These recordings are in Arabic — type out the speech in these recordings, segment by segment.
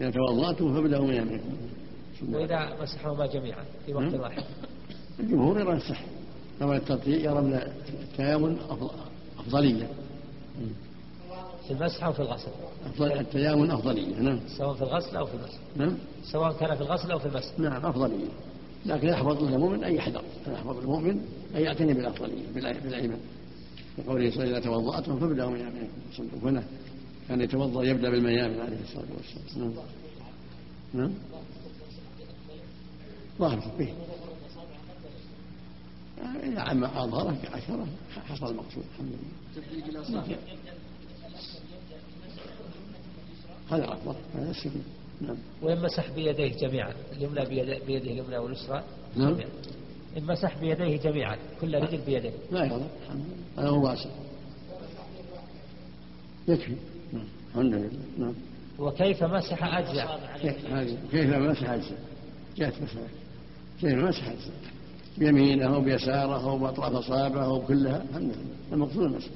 إذا توضأتم فابدأوا من يمينكم وإذا مسحهما جميعا في وقت نعم. واحد. الجمهور يرى الصح يرى الترتيب يرى من التيامن أفضلية. في المسح أو في الغسل؟ أفضل التيامن أفضلية نعم. سواء في الغسل أو في المسح؟ نعم. سواء كان في الغسل أو في المسح؟ نعم أفضلية. لكن يحفظ المؤمن أي حذر يحفظ المؤمن أن يعتني بالأفضلية بالأيمن كقوله صلى الله عليه وسلم إذا توضأتم فابدأوا من يمينكم هنا كان يتوضأ يبدأ بالميامن عليه الصلاة والسلام. نعم. نعم. ظاهر فيه إذا عم أظهره عشرة. حصل المقصود الحمد لله. هذا أفضل هذا السبيل نعم. وإن مسح بيديه جميعا اليمنى بيده, اليمنى واليسرى. نعم. إن مسح بيديه جميعا كل رجل بيديه لا يغلط الحمد لله. هذا هو واسع. يكفي. الحمد لله. نعم. وكيف مسح أجزاء؟ كيف؟ مسح أجزاء؟ جاءت مسألة. كيف مسح أجزاء؟ بيمينه وبيساره وبأطراف أصابعه وكلها الحمد لله. المقصود المسح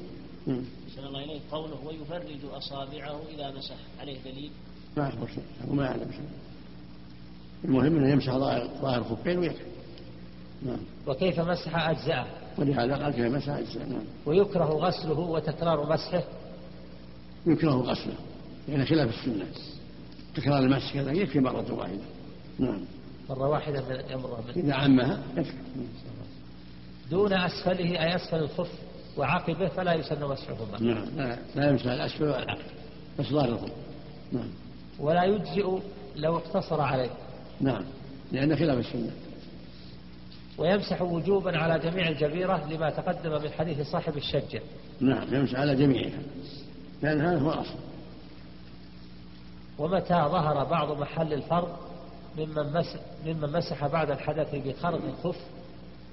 نعم. أحسن الله إليك. قوله ويفرج أصابعه إذا مسح. عليه دليل؟ ما أخبر شيء وما أعلم شيء المهم أنه يمسح ظاهر ظاهر الخفين ويكفي. نعم. وكيف مسح أجزاء ولهذا قال كيف مسح أجزاء نعم. ويكره غسله وتكرار مسحه؟ يكره غسله يعني خلاف السنة. تكرار المسح كذا يكفي مرة واحدة. نعم. مرة واحدة من إذا عمها يكفي. دون أسفله أي أسفل الخف وعقبه فلا يسن مسحهما نعم. لا, لا يمسح الأسفل ولا العقب بس ظاهر الخف نعم. ولا يجزئ لو اقتصر عليه. نعم. لأن خلاف السنة. ويمسح وجوبا على جميع الجبيرة لما تقدم من حديث صاحب الشجة. نعم. يمسح على جميعها. لأن هذا هو الأصل. ومتى ظهر بعض محل الفرض ممن مسح, ممن مسح بعد الحدث بخرق الخف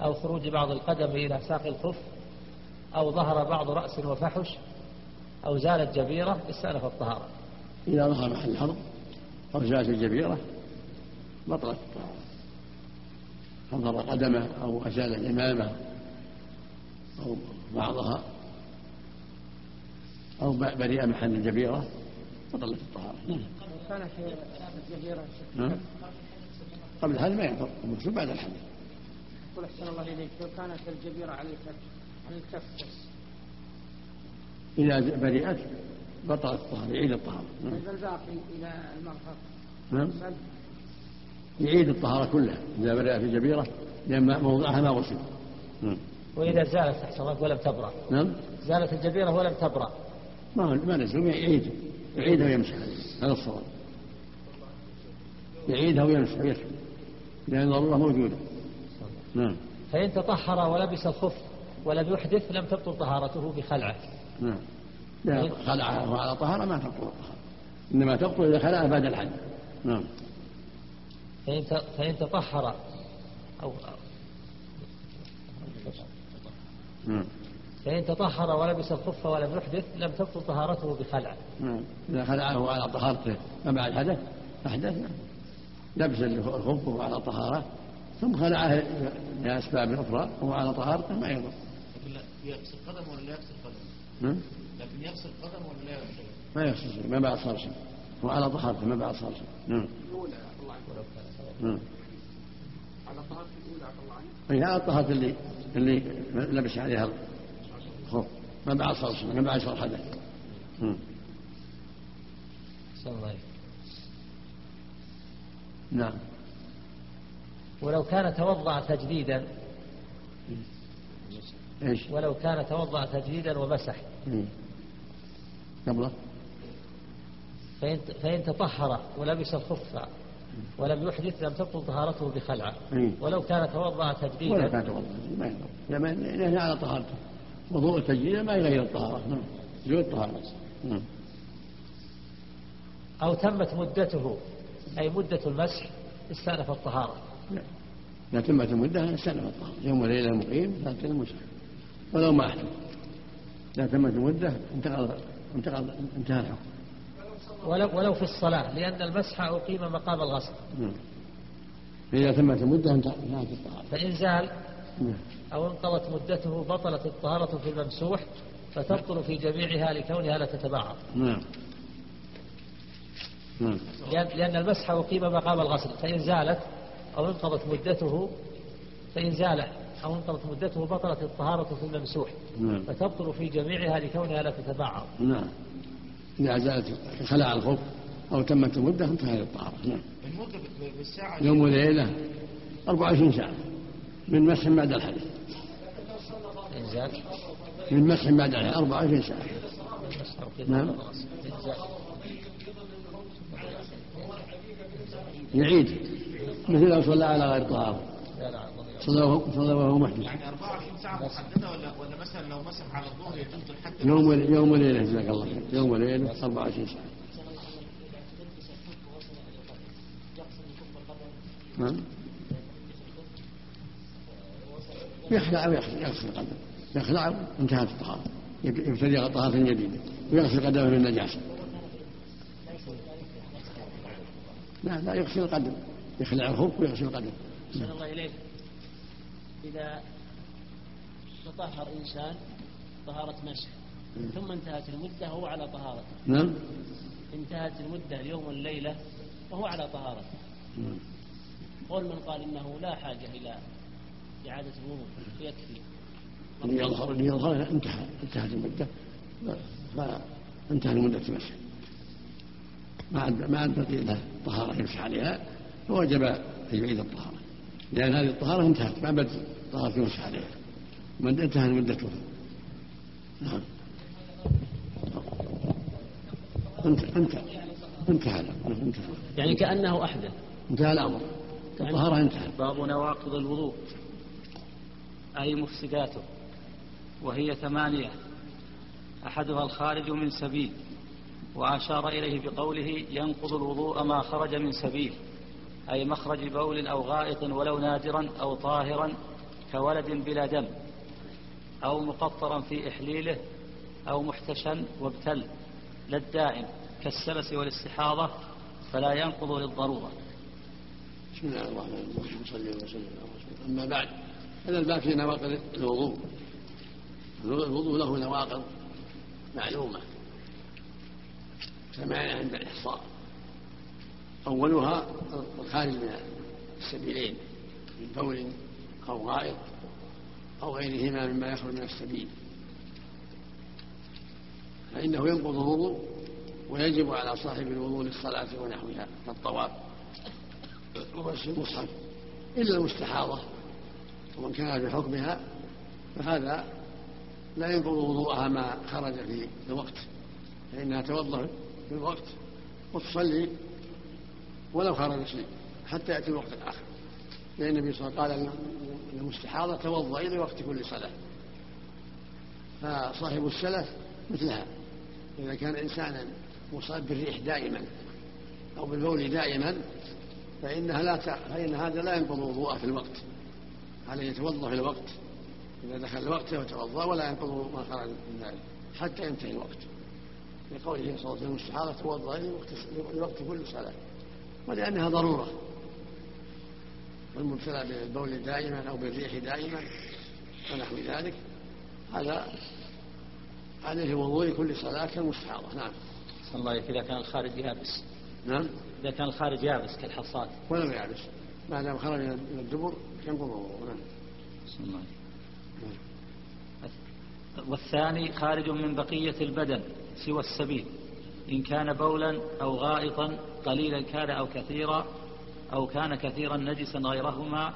أو خروج بعض القدم إلى ساق الخف أو ظهر بعض رأس وفحش أو زالت جبيرة استأنف الطهارة. إذا ظهر محل الحرب أو زالت الجبيرة بطلت الطهارة. حضر قدمه أو أزال الإمامة أو بعضها أو بريء محل الجبيرة بطلت الطهارة نعم. قبل هذا ما ينفر المقصود بعد الحدث يقول أحسن الله إليك. لو كانت الجبيرة على الكف على الكف. بس إذا برئت بطلت الطهارة يعيد الطهارة نعم. إذا الباقي إلى المرفق. نعم. يعيد الطهارة كلها إذا برئت الجبيرة لأن موضعها ما غسل. نعم. وإذا زالت أحسن الله ولم تبرأ. نعم. زالت الجبيرة ولم تبرأ. ما هو ما نزل يعيد يعيدها ويمسح هذا الصواب. يعيدها ويمسح ويكفي لأن الضرورة موجودة نعم. فإن تطهر ولبس الخف ولم يحدث لم تبطل طهارته بخلعه. نعم. لا خلعها وهو على طهارة ما تبطل الطهارة إنما تبطل إذا خلعها بعد الحد نعم. فإن فإن تطهر أو نعم. فإن تطهر ولبس الخف ولم يحدث لم تبطل طهارته بخلعه. نعم. إذا خلعه على طهارته ما بعد حدث؟ أحدث نعم. لبس الخف وهو على طهارة ثم خلعه لأسباب أخرى وهو على طهارته ما يضر. لكن يغسل قدم ولا لا يغسل قدم نعم. لكن يغسل قدم ولا لا يغسل ما يغسل شيء ما بعد صار شيء. هو على طهارته ما بعد صار شيء. نعم. الأولى الله نعم. على طهارة الأولى عفى الله عنك؟ هي على الطهارة اللي اللي لبس عليها ما بعد صار شيء ما بعد صار حدث نعم. نعم. ولو كان توضأ تجديدا إيش؟ ولو كان توضأ تجديدا ومسح. قبله؟ فإن, فإن تطهر ولبس الخف ولم يحدث لم تبطل طهارته بخلعة. ولو كان توضأ ولا تجديدا كان توضأ ما على طهارته. وضوء التجديد ما يغير الطهارة. نعم. الطهارة. نعم. أو تمت مدته أي مدة المسح استأنف الطهارة. لا. إذا تمت المدة استأنف الطهارة. يوم وليلة مقيم لا المسح. ولو ما أحدث. إذا تمت المدة انتقل انتقل انتهى الحكم. ولو, ولو في الصلاة لأن المسح أقيم مقام الغسل. نعم. إذا تمت المدة انتهت الطهارة. فإن زال نعم. أو انقضت مدته بطلت الطهارة في الممسوح فتبطل في جميعها لكونها لا تتبعض نعم. نعم. لأن, لأن المسح أقيم مقام الغسل فإن زالت أو انقضت مدته فإن زال أو انقضت مدته بطلت الطهارة في الممسوح نعم. فتبطل في جميعها لكونها لا تتبعض نعم. إذا زالت خلع الخف أو تمت المدة انتهى الطهارة نعم. المدة بالساعة يوم وليلة 24 ساعة من مسح بعد الحدث من مسح بعد الحدث 24 ساعة. نعم. يعيد. مثل لو صلى على غير طهارة. صلى وهو- صلى وهو محدث يعني 24 ساعة محددة ولا ولا مثلا لو مسح على الظهر يجوز الحد؟ يوم يوم وليلة جزاك الله خير. يوم وليلة 24 ساعة. نعم. يخلع ويغسل يغسل القدم يخلع وانتهت الطهارة. يب- يبتدي طهارة جديدة ويغسل قدمه من النجاسة لا لا يغسل القدم. يخلع الخف ويغسل القدم. أحسن الله إليك. إذا تطهر إنسان طهارة مسح ثم انتهت المدة وهو على طهارة. نعم. انتهت المدة اليوم والليلة وهو على طهارة. نعم. قول من قال إنه لا حاجة إلى إعادة الوضوء يكفي. اللي يظهر اللي يظهر انتهى انتهت المدة. فانتهى المدة المسح ما عاد ما عاد بقي له طهارة يمسح عليها فوجب أن يعيد الطهارة. لأن هذه الطهارة انتهت ما بد طهارة يمسح عليها. من انتهى مدتها نعم. انت انت انتهى الأمر. انتهى يعني كأنه أحدث. انتهى الأمر. الطهارة انتهت. باب نواقض الوضوء. أي مفسداته. وهي ثمانية. أحدها الخارج من سبيل وأشار إليه بقوله ينقض الوضوء ما خرج من سبيل. أي مخرج بول أو غائط ولو نادرا أو طاهرا كولد بلا دم أو مقطرا في إحليله أو محتشا وابتل. لا الدائم كالسلس والاستحاضة فلا ينقض للضرورة. بسم الله الرحمن الرحيم صلى الله وسلم. على رسول الله أما بعد هذا الباب في نواقض الوضوء. الوضوء له نواقض معلومة ثمانيه عند الاحصاء أولها الخارج من السبيلين من بول أو غائط أو غيرهما مما يخرج من السبيل. فإنه ينقض الوضوء ويجب على صاحب الوضوء للصلاة ونحوها كالطواف ومس المصحف إلا المستحاضة ومن كان بحكمها فهذا لا ينقض وضوءها ما خرج في الوقت فإنها توضأ في الوقت وتصلي ولو خرج شيء حتى يأتي الوقت الآخر. لأن النبي صلى الله عليه وسلم قال المستحاضة توضأ لوقت كل صلاة. فصاحب السلف مثلها إذا كان إنسانا مصاب بالريح دائما أو بالبول دائما فإنها لا ت... فإن هذا لا ينقض وضوءه في الوقت عليه يتوضأ في الوقت. إذا دخل الوقت يتوضأ ولا ينقض ما خرج من ذلك حتى ينتهي الوقت. لقوله صلى الله عليه وسلم استحاضة توضأ لوقت كل صلاة. ولأنها ضرورة. والمبتلى بالبول دائما أو بالريح دائما ونحو ذلك. هذا عليه وضوء كل صلاة كالمستحاضة. نعم. صلى الله عليه إذا كان الخارج يابس. نعم. إذا كان الخارج يابس كالحصاد. ولم يعبس ما دام خرج من الدبر ينقض وضوءه. نعم. صلى الله عليه والثاني خارج من بقية البدن سوى السبيل. إن كان بولا أو غائطا قليلا كان أو كثيرا أو كان كثيرا نجسا غيرهما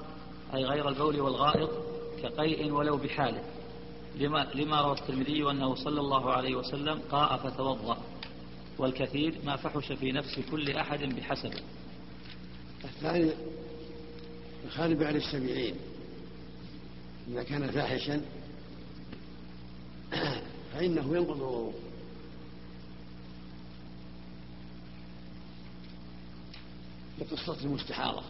أي غير البول والغائط كقيء ولو بحاله. لما, لما روى الترمذي أنه صلى الله عليه وسلم قاء فتوضأ. والكثير ما فحش في نفس كل أحد بحسبه. الثاني الخارج عن السبيلين. إذا كان فاحشا فإنه ينقض الوضوء بقصة المستحاضة.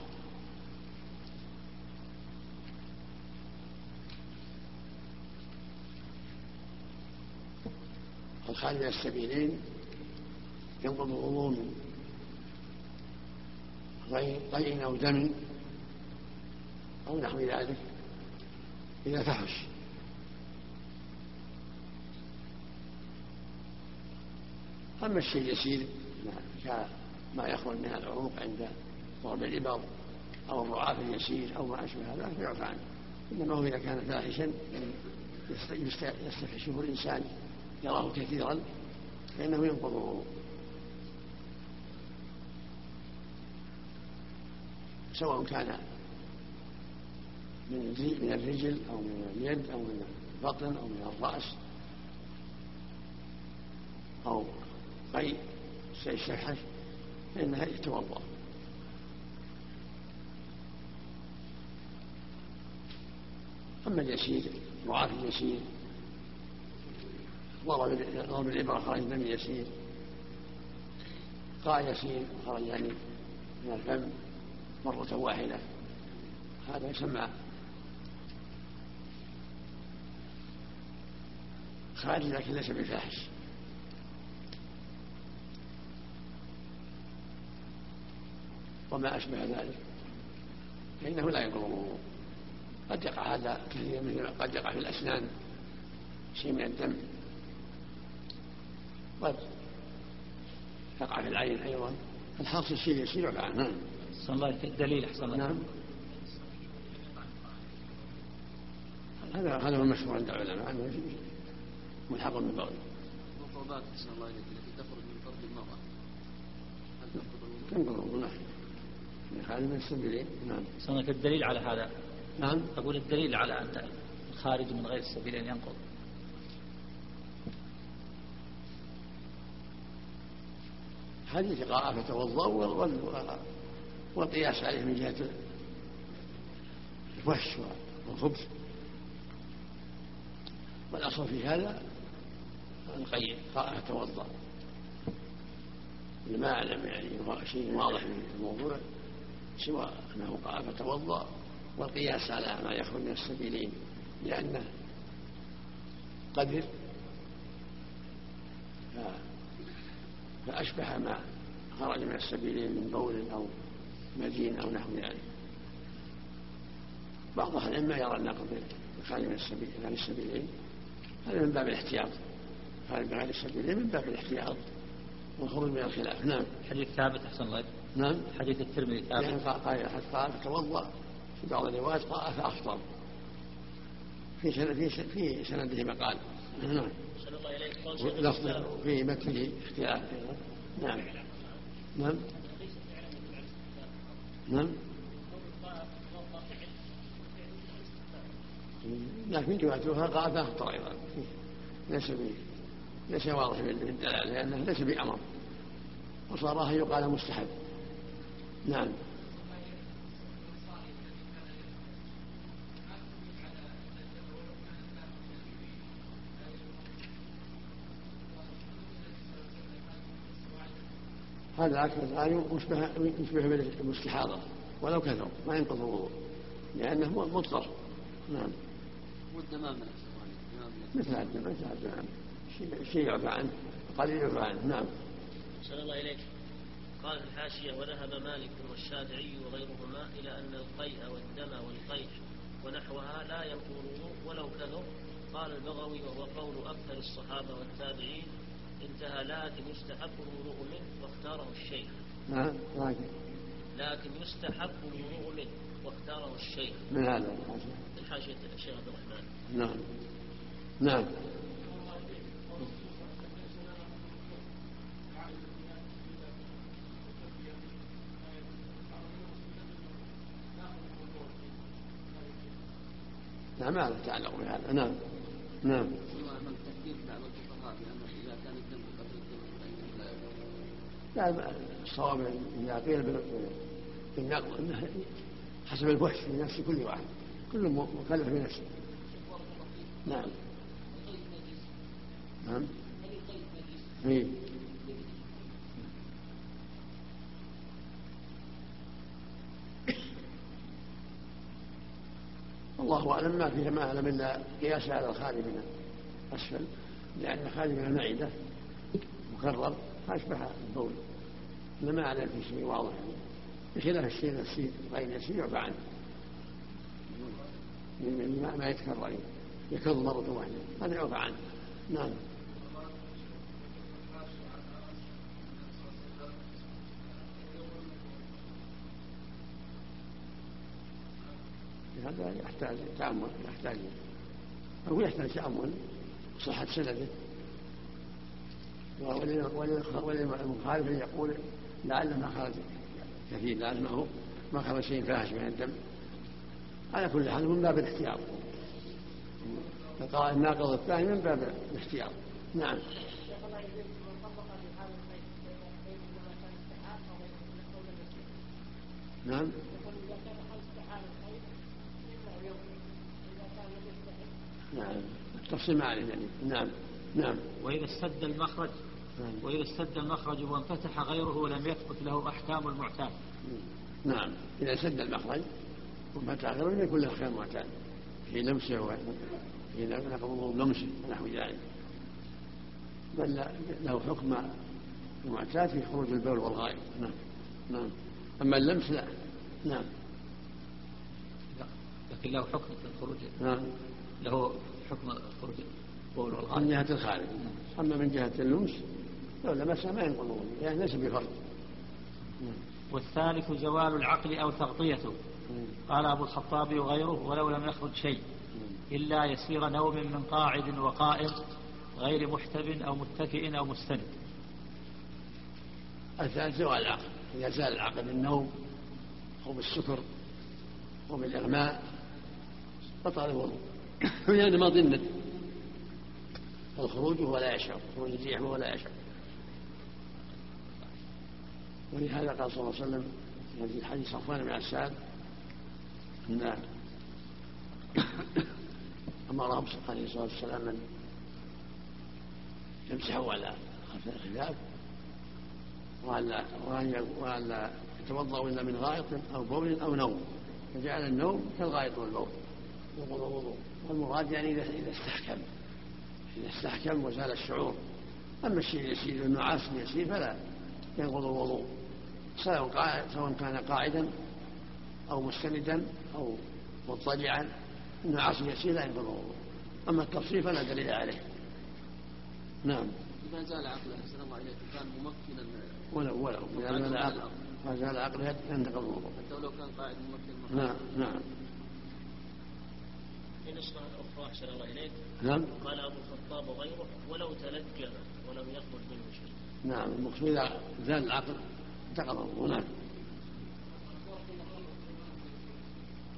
الخارج من السبيلين ينقض الوضوء من قيء أو دم أو نحو ذلك إذا فحش. أما الشيء اليسير ما يخرج من العروق عند ضرب الإبر أو الرعاف اليسير أو ما أشبه هذا فيعفى عنه. إنما هو إذا كان فاحشا يستفحشه الإنسان يراه كثيرا فإنه ينقض الوضوء سواء كان من من الرجل أو من اليد أو من البطن أو من الرأس أو قيء سيستفحش فإنها يتوضأ. أما اليسير ضعاف اليسير ضرب ضرب الإبرة خرج دم يسير قاع يسير خرج يعني من الفم مرة واحدة. هذا يسمى خارج لكن ليس بفاحش. وما أشبه ذلك. فإنه لا يضر الوضوء قد يقع هذا كثير مثل قد يقع في الأسنان شيء من الدم. قد يقع في العين أيضا. الحاصل شيء يسير على نعم أحسن الله الدليل أحسن الله نعم. هذا هذا هو المشهور عند العلماء أنه ملحق بالبغي. المفردات أحسن الله إليك التي تخرج من فرد المرأة. هل تنقض الوضوء نعم هذه من السبيلين نعم. سنك الدليل على هذا. نعم. أقول الدليل على أن الخارج من غير السبيلين ينقض. حديث قراءة فتوضأ والقياس عليه من جهة الفحش والخبث. والأصل في هذا القيد قراءة فتوضأ. ما أعلم يعني شيء واضح من الموضوع. سوى أنه قال فتوضأ والقياس على ما يخرج من السبيلين لأنه قدر فأشبه ما خرج من السبيلين من بول أو مدين أو نحو ذلك. بعض أهل العلم يرى النقض خارج من السبيل من السبيلين. هذا من باب الاحتياط. خارج من السبيلين من باب الاحتياط والخروج من الخلاف. نعم. حديث ثابت أحسن الله نعم. حديث الترمذي ثابت يعني قال قال توضأ في بعض الروايات قال فأفطر في سنة في في سنده مقال. نعم. لفظ في متنه اختلاف نعم. نعم. نعم. لكن جواتها قال فأفطر أيضا. ليس ليس واضح بالدلالة لأنه ليس بأمر. وصار يقال مستحب. نعم. هذا أكل الغالي مشبه مشبه بالاستحاضة ولو كثر ما ينقض الوضوء لأنه مضطر. نعم. والدمام مثل الدم مثل الدمام شيء يعفى عنه قليل يعفى عنه نعم. صلى الله إليك. قال الحاشية وذهب مالك والشافعي وغيرهما إلى أن القيء والدم والقيح ونحوها لا ينقض ولو كثر قال البغوي وهو قول أكثر الصحابة والتابعين انتهى لكن يستحب الوضوء منه واختاره الشيخ. نعم لكن لكن يستحب الوضوء منه واختاره الشيخ. من هذا من حاشية الشيخ عبد الرحمن. نعم. نعم. نعم ما له تعلق بهذا. نعم. نعم. لا الصواب إذا قيل بالنقل أنه حسب الفحش في نفس كل واحد. كل مكلف بنفسه. نعم. نعم. إيه. الله أعلم ما فيه ما أعلم إلا قياس على الخالي من اسفل لأن الخالي من المعدة مكرر اشبه البول. ما أعلم في شيء واضح. بخلاف الشيء اليسير غير يسير يعفى عنه ما, يتكرر يكر مرة واحدة. هذا يعفى عنه نعم. هذا يحتاج تأمل يحتاج أو يحتاج تأمل صحة سنده. وللمخالف يقول لعل ما خرج كثير لعله ما خرج شيء فاحش من الدم. على كل حال من باب الاحتياط. الناقض الثاني من باب الاحتياط. نعم. نعم. نعم. التفصيل ما عليه يعني نعم. نعم. وإذا استد المخرج نعم. وإذا استد المخرج وانفتح غيره ولم يثبت له أحكام المعتاد. نعم. إذا سد المخرج وفتح غيره لم يكن له أحكام المعتاد. في لمسه في نقض لمسه ونحو ذلك. بل له حكم المعتاد في خروج البول والغائب. نعم. نعم. أما اللمس لا. نعم. لكن له حكم الخروج. نعم. له حكم خروج البول من والغائب جهة الخارج. أما من جهة اللمس لو لمسها ما ينقض يعني ليس بفرض. والثالث زوال العقل أو تغطيته. قال أبو الخطاب وغيره ولو لم يخرج شيء إلا يسير نوم من قاعد وقائم غير محتب أو متكئ أو مستند. الثالث زوال العقل. إذا زال العقل بالنوم أو بالسكر أو بالإغماء بطل الوضوء. يعني ما ظنت الخروج وهو لا يشعر خروج الريح وهو لا يشعر. ولهذا قال صلى الله عليه وسلم في حديث صفوان بن عساد إن امرهم عليه الصلاه والسلام من يمسحوا على الخلاف وأن وأن يتوضأوا إلا من غائط أو بول أو نوم. فجعل النوم كالغائط والبول. يقول الوضوء. والمراد يعني إذا استحكم. إذا استحكم وزال الشعور. أما الشيء اليسير النعاس اليسير فلا ينقض الوضوء. سواء سواء كان قاعدا أو مستندا أو مضطجعا. النعاس اليسير لا ينقض الوضوء. أما التفصيل فلا دليل عليه. نعم. إذا زال عقله؟ أحسن الله إليك. كان ممكنا ولو ولو إذا زال عقله. ما زال عقله ينتقض الوضوء. حتى ولو كان قاعد ممكن. نعم نعم. في نسخة أخرى أحسن الله إليك. نعم. قال أبو الخطاب وغيره ولو تلجم ولم يخرج منه شيء. نعم المقصود إذا زال العقل انتقض الوضوء نعم.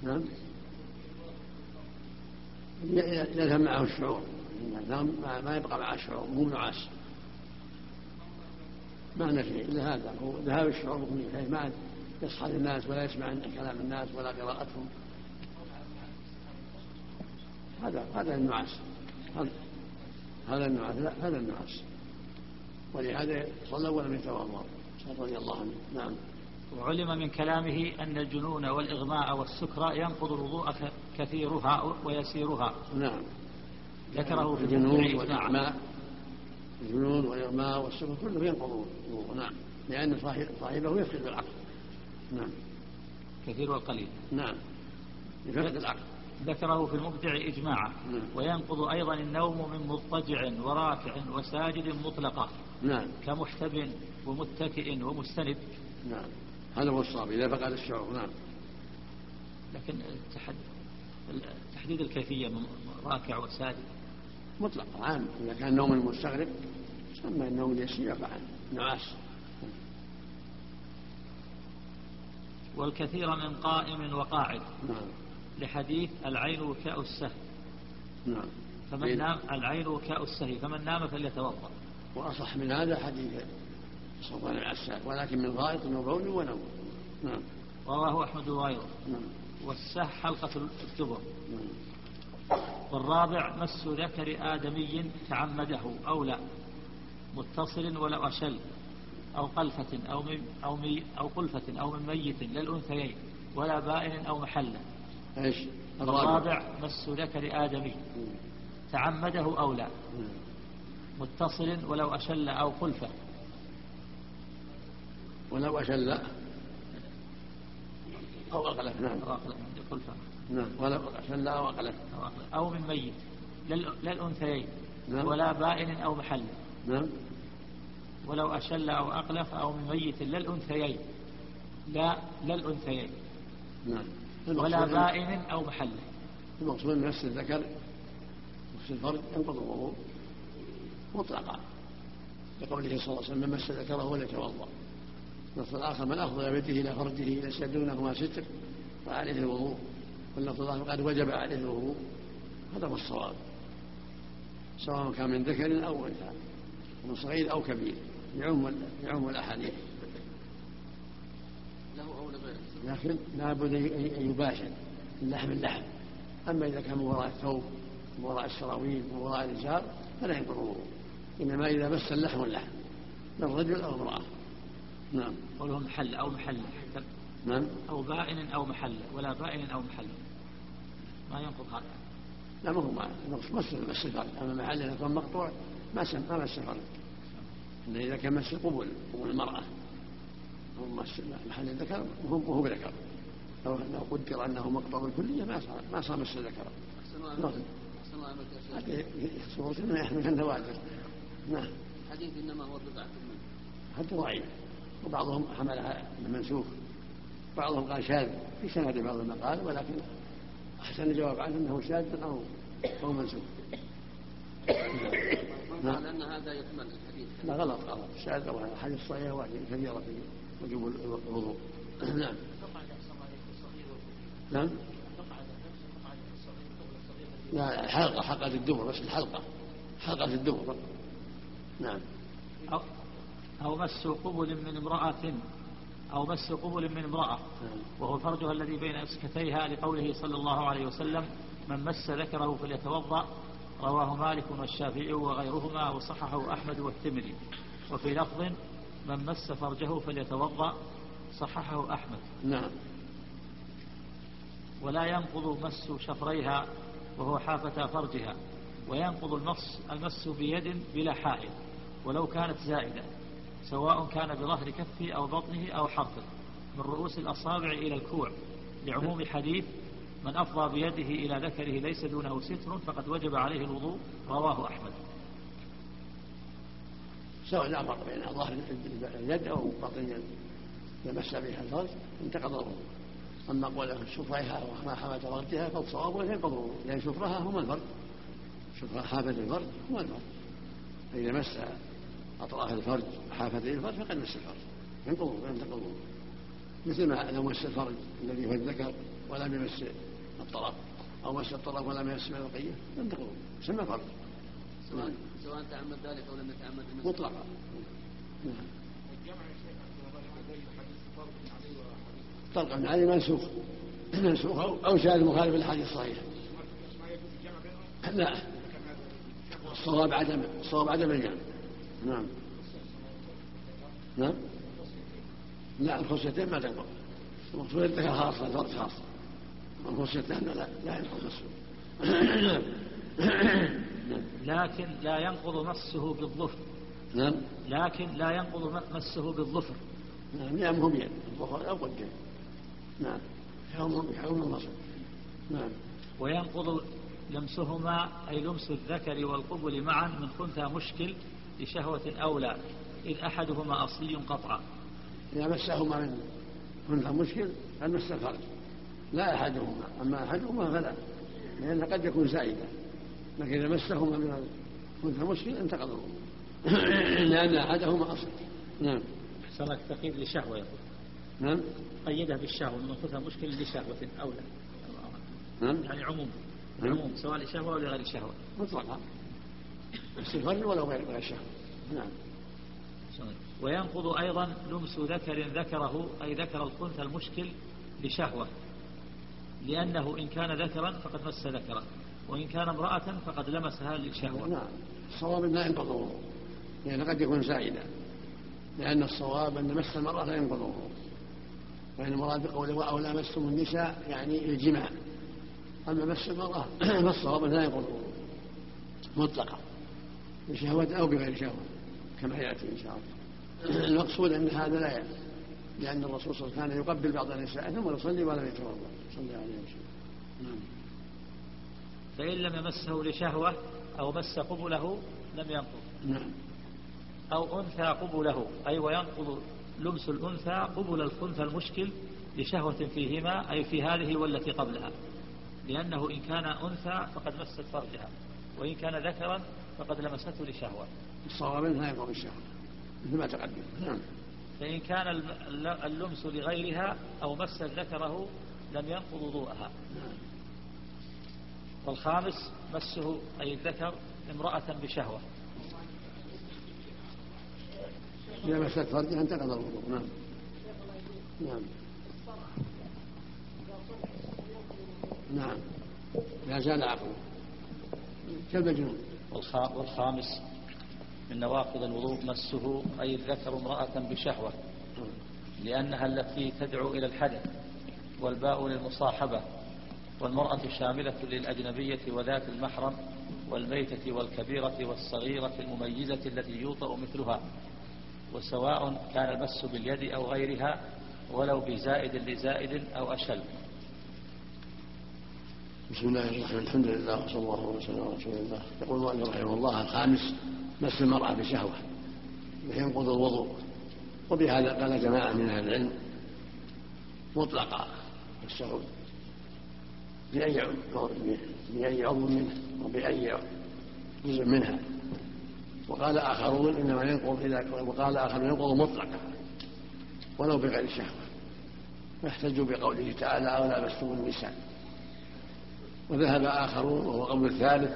نعم يذهب معه الشعور. ما يبقى معه الشعور مو نعاس ما نفي إلا هذا. هو ذهاب الشعور بكل ما يصحى للناس ولا يسمع كلام الناس ولا قراءتهم. هذا هذا النعاس. هذا النعاس لا هذا النعاس. ولهذا صلى ولم يتوضا رضي الله عنه نعم. وعلم من كلامه أن الجنون والإغماء والسكر ينقض الوضوء كثيرها ويسيرها. نعم. ذكره في الجنون. والإغماء. الجنون والإغماء والسكر كله ينقض الوضوء. نعم. لأن صاحب- صاحبه يفقد العقل. نعم. كثير والقليل. نعم. يفقد العقل. ذكره في المبدع إجماعا نعم. وينقض أيضا النوم من مضطجع ورافع وساجد مطلقا نعم. كمحتب ومتكئ ومستند. نعم. هذا هو الصواب إذا فقد الشعور نعم. لكن تحديد الكيفية من راكع وساجد. مطلق عام. إذا كان نوم المستغرق سمى النوم اليسير يقع نعاس. والكثير من قائم وقاعد. نعم. لحديث العين وكاء السهل نعم. فمن إيه. نام العين وكاء السهل فمن نام فليتوضأ. وأصح من هذا حديث صفوان العساك ولكن من غائط وبول ونوم. نعم. رواه أحمد وغيره. نعم. والسه حلقة الدبر نعم. والرابع مس ذكر آدمي تعمده أو لا. متصل ولو أشل. أو قلفة أو من أو مي أو قلفة أو من ميت للأنثيين. ولا بائن أو محلة. إيش؟ الرابع. مس ذكر آدمي. تعمده أو لا. متصل ولو أشل أو قلفة ولو أشل. أو أقلف. نعم. أو عندي قلفة نعم. ولو أشل أو أقلف. أو, من ميت. لل- للأنثيين. نعم. ولا بائن أو محلة نعم. ولو أشل أو أقلف أو من ميت للأنثيين. لا للأنثيين. نعم. ولا بائن أو محله المقصود ان مس الذكر مس الفرج ينقض الوضوء. مطلقا. لقوله صلى الله عليه وسلم من مس ذكره وليتوضأ. النص الآخر من افضى بيده إلى فرجه ليس دونهما ستر فعليه الوضوء. واللفظ الآخر قد وجب عليه الوضوء. هذا هو الصواب. سواء كان من ذكر أو أنثى من صغير أو كبير يعم يعم الأحاديث له أو لغيره لكن لابد ان يباشر اللحم اللحم. أما إذا كان من وراء الثوب من وراء السراويل من وراء الإزار فلا ينقض الوضوء إنما إذا مس اللحم اللحم. من رجل أو امرأة. نعم. قوله محل أو حتى نعم. أو بائن أو محله ولا بائن أو محله ما ينقض هذا؟ لا ما هو مس مس الفرج أما محل إذا كان مقطوع ما ما مس الفرج الا إذا كان مس قبل قبل المرأة. أو مس محل الذكر وهو بذكر لو لو قدر أنه مقطع الكلية ما صار ما صار مس الذكر نعم. هذه صورة انه يحمل النوادر. نعم. حديث إنما هو بضعة منه. حتى ضعيف. وبعضهم حملها منسوخ بعضهم قال شاذ. في سند بعض المقال ولكن أحسن الجواب عنه أنه شاذ أو أو منسوخ. من قال أن هذا يكمل الحديث. لا غلط غلط. شاذ أو حديث صحيح واحد كثيره في وجوب الوضوء. نعم. نعم. لا حلقة حلقة الدبر بس الحلقة. حلقة الدبر. نعم. أو, أو مس قبل من امرأة أو مس قبل من امرأة. وهو فرجها الذي بين أسكتيها لقوله صلى الله عليه وسلم من مس ذكره فليتوضأ. رواه مالك والشافعي وغيرهما وصححه أحمد والترمذي. وفي لفظ من مس فرجه فليتوضأ صححه أحمد. نعم. ولا ينقض مس شفريها وهو حافة فرجها وينقض المس المس بيد بلا حائل ولو كانت زائدة سواء كان بظهر كفه أو بطنه أو حرفه من رؤوس الأصابع إلى الكوع. لعموم حديث من أفضى بيده إلى ذكره ليس دونه ستر فقد وجب عليه الوضوء رواه أحمد. سواء فرق بين ظهر اليد أو بطن اليد اذا مس بها الفرج انتقض الوضوء. أما قوله شفرها وما حمت فرجها فالصواب ولا ينقض الوضوء لأن شفرها هو الفرج. شفرها حافة الفرج هو الفرج. فاذا مس أطراف الفرج حافتي الفرج فقد مس الفرج. ينقض ينتقض الوضوء. مثل ما لو مس الفرج الذي هو الذكر ولم يمس الطرف أو مس الطرف ولم يمس البقيه ينتقض يسمى فرج. سواء تعمد ذلك أو لم يتعمد. مطلقا. نعم طلق بن علي منسوخ. منسوخ أو شاهد مخالف للحديث الصحيح. لا. الصواب عدم الصواب عدم الجمع نعم. نعم. لا الخصيتين ما تنقض المقصود الذكر خاصة الفرد خاصة. الخصيتين لا لا نعم نعم. لكن لا ينقض مسه بالظفر. نعم. لكن لا ينقض مسه بالظفر. نعم يأمهم يد الظهر أو قدم نعم. يوم يوم النصر. نعم. وينقض لمسهما أي لمس الذكر والقبل معا من خنثى مشكل لشهوة أولى إذ أحدهما أصلي قطعا. إذا مسهما من كنت مشكل قد مس الفرج لا أحدهما. أما أحدهما فلا لأن قد يكون زائدا. لكن إذا مسهما من كنت مشكل انتقض الوضوء لأن أحدهما أصل. نعم. صارت تقييد لشهوة يقول. نعم. قيدها بالشهوة من خنثى مشكل لشهوة أولى. نعم. يعني عموم. نعم. عموم سواء لشهوة أو لغير شهوة. مطلقا. مس الفرج ولو غير الشهوة نعم. وينقض أيضا لمس ذكر ذكره أي ذكر الخنثى المشكل لشهوة. لأنه إن كان ذكرا فقد مس ذكرا. وإن كان امرأة فقد لمسها للشهوة نعم الصواب لا ينقض الوضوء لأن قد يكون زائدا لأن الصواب أن مس المرأة لا ينقض الوضوء وإن المراد بقوله أو لامستم النساء يعني الجماع. أما مس المرأة فالصواب لا ينقض الوضوء مطلقا. بشهوة أو بغير شهوة كما يأتي إن شاء الله. المقصود أن هذا لا يأتي لأن الرسول صلى الله عليه وسلم كان يقبل بعض النساء ثم يصلي ولم يتوضأ. صلى الله عليه وسلم. نعم. فإن لم يمسه لشهوة أو مس قبله لم ينقض. نعم. أو أنثى قبله أي وينقض لمس الأنثى قبل الخنثى المشكل لشهوة فيهما أي في هذه والتي قبلها. لأنه إن كان أنثى فقد مست فرجها وإن كان ذكرا فقد لمسته لشهوة. الصواب لا يقوم بالشهوة مثل ما تقدم. نعم. فإن كان اللمس لغيرها أو مس ذكره لم ينقض وضوءها والخامس مسه أي الذكر امرأة بشهوة. إذا مست فرجها انتقض الوضوء نعم. نعم. نعم. لا زال عقله كالمجنون والخا- والخامس من نواقض الوضوء مسه أي الذكر امرأة بشهوة. لأنها التي تدعو إلى الحدث والباء للمصاحبة. والمرأة شاملة للأجنبية وذات المحرم والميتة والكبيرة والصغيرة المميزة التي يوطأ مثلها وسواء كان المس باليد أو غيرها ولو بزائد لزائد أو أشل. بسم الله الرحمن الرحيم. الحمد لله وصلى الله وسلم على رسول الله. يقول المؤلف رحمه الله الخامس مس المرأة بشهوة ينقض الوضوء. وبهذا قال جماعة من أهل العلم مطلقا السعود بأي عضو منه وبأي جزء منها. وقال آخرون إنما ينقض إذا وقال آخرون ينقض مطلقا ولو بغير شهوة. واحتجوا بقوله تعالى أو لامستم النساء. وذهب آخرون وهو قول الثالث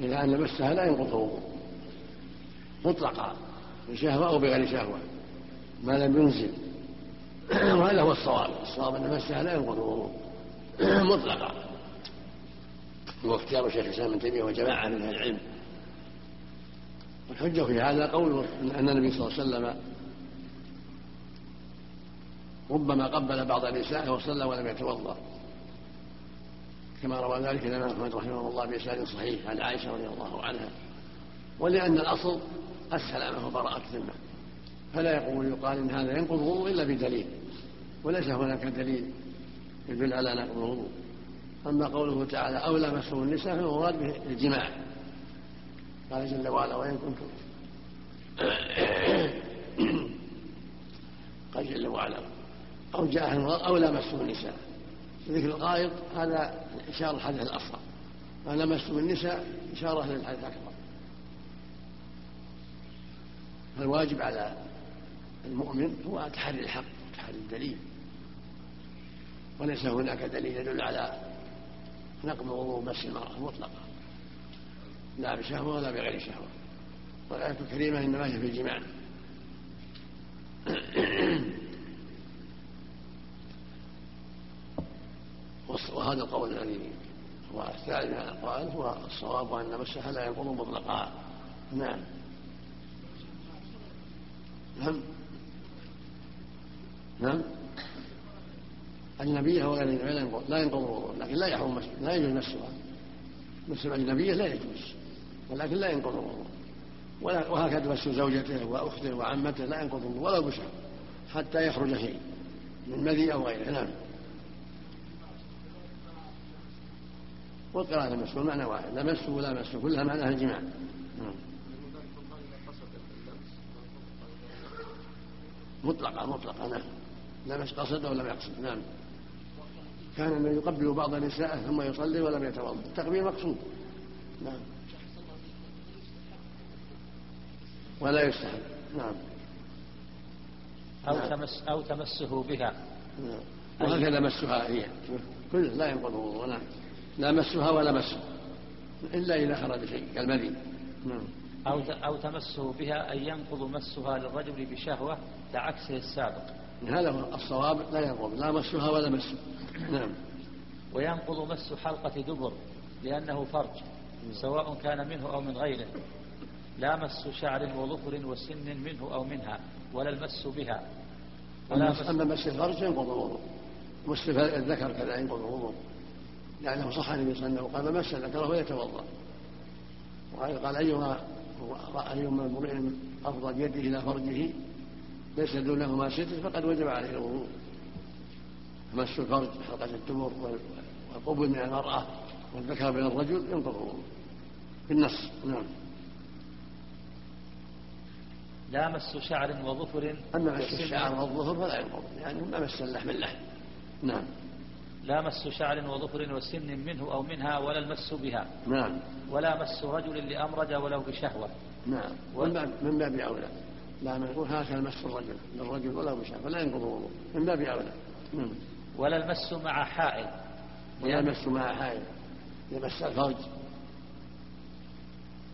إلى أن مسها لا ينقض مطلقا بشهوة أو بغير شهوة ما لم ينزل. وهذا هو الصواب. الصواب أن مسها لا ينقض مطلقا هو اختيار شيخ الإسلام ابن تيمية وجماعة من أهل العلم. والحجة في هذا قول أن النبي صلى الله عليه وسلم ربما قبل بعض نسائه وصلى ولم يتوضأ. كما روى ذلك الإمام أحمد رحمه الله بإسناد صحيح عن عائشة رضي الله عنها. ولأن الأصل السلامة وبراءة الذمة فلا يقول يقال إن هذا ينقض الوضوء إلا بدليل. وليس هناك دليل. يدل على نقض الوضوء. أما قوله تعالى أو لمسه النساء فهو مراد به الجماع. قال جل وعلا وإن كنتم قال جل وعلا أو جاء المراد أو لمسه النساء. ذكر الغائط هذا إشارة الحدث الأصغر. ولمسه النساء إشارة للحدث الأكبر. فالواجب على المؤمن هو تحري الحق تحري الدليل. وليس هناك دليل يدل على نقض وضوء مس المرأة مطلقا لا بشهوة ولا بغير شهوة. والآية الكريمة إنما هي في الجماع. وهذا القول الذي هو الثالث من الأقوال هو الصواب أن مسها لا ينقض مطلقا. نعم. نعم. نعم. أجنبية وغير لا ينقض الوضوء لكن لا يحرم مس لا يجوز مسها مس الأجنبية لا يجوز ولكن لا ينقض. الوضوء وهكذا مس زوجته وأخته وعمته لا ينقض الوضوء ولا بشر حتى يخرج شيء من مذي أو غيره. نعم. والقراءة المسه معنى واحد. لا مسه ولا مسه كلها معناها الجماع. نعم. مطلقة مطلقة نعم. لمس قصد أو لم يقصد نعم. كان النبي يقبل بعض نسائه ثم يصلي ولم يتوضأ. التقبيل مقصود. نعم. ولا يستحب. نعم. أو, نعم. تمس أو تمسه بها. نعم. وهكذا مسها هي. كل لا ينقض الوضوء نعم. لا مسها ولا مسه إلا إذا خرج شيء كالمذي نعم. أو أو تمسه بها أن ينقض مسها للرجل بشهوة كعكسه السابق. هذا هو الصواب لا ينقض لا مسها ولا مسه نعم. وينقض مس حلقة دبر لأنه فرج سواء كان منه أو من غيره. لا مس شعر وظفر وسن منه أو منها ولا المس بها. ولا أما أما مس الفرج ينقض الوضوء. مس الذكر كذا ينقض الوضوء. لأنه صح النبي صلى الله عليه وسلم قال مس ذكره فليتوضأ وقال أيما أيما امرئ أفضى بيده إلى فرجه ليس دونهما ستر فقد وجب عليه الوضوء. مس الفرج حلقة الدبر والقبل من المرأة والذكر من الرجل ينقض الوضوء. بالنص نعم. لا مس شعر وظفر. أما مس الشعر والظهر فلا ينقض يعني ما مس اللحم اللحم. نعم. لا مس شعر وظفر وسن منه أو منها ولا المس بها. نعم. ولا مس رجل لأمرد ولو بشهوة. نعم. من باب من باب أولى. لا من يقول هكذا مس الرجل للرجل ولا بشر فلا ينقض الوضوء من باب نعم ولا المس مع حائل ولا يمس مع حائل يمس الفرج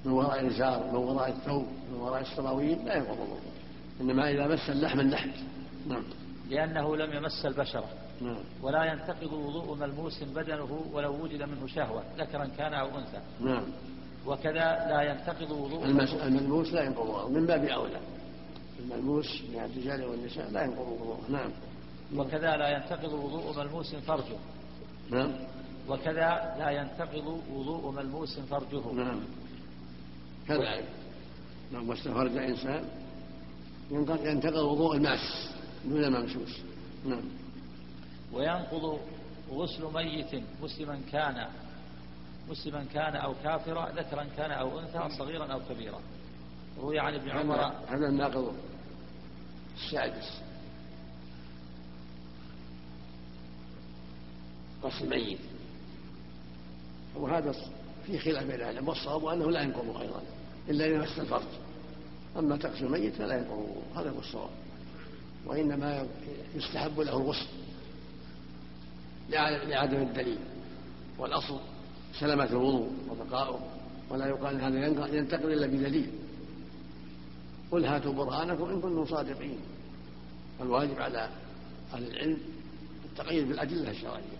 من وراء الإزار من وراء الثوب من وراء السراويل لا ينقض الوضوء إنما إذا مس اللحم اللحم نعم. لأنه لم يمس البشرة. نعم. ولا ينتقض وضوء ملموس بدنه ولو وجد منه شهوة ذكرا كان أو أنثى. نعم. وكذا لا ينتقض وضوء المس- الملموس لا ينقض الوضوء من باب أولى. الملموس من الرجال والنساء لا ينقض الوضوء نعم. وكذا لا ينتقض وضوء ملموس فرجه. نعم. وكذا لا ينتقض وضوء ملموس فرجه. نعم. كذلك لو مس فرج إنسان. ينقض ينتقض وضوء الماس دون الممسوس نعم. وينقض غسل ميت مسلما كان مسلما كان أو كافرا ذكرا كان أو أنثى صغيرا أو كبيرا. روي عن ابن عمر هذا الناقض السادس. غسل الميت. وهذا في خلاف بين العلم والصواب أنه لا ينقض أيضا. إلا إذا مس الفرج. أما تغسل الميت فلا ينقض. هذا هو الصواب. وإنما يستحب له الغسل. لع- لعدم الدليل. والأصل سلامة الوضوء وبقاؤه ولا يقال هذا ينتقل إلا بدليل. قل هاتوا برهانكم إن كنتم صادقين. الواجب على أهل العلم التقييد بالأدلة الشرعية.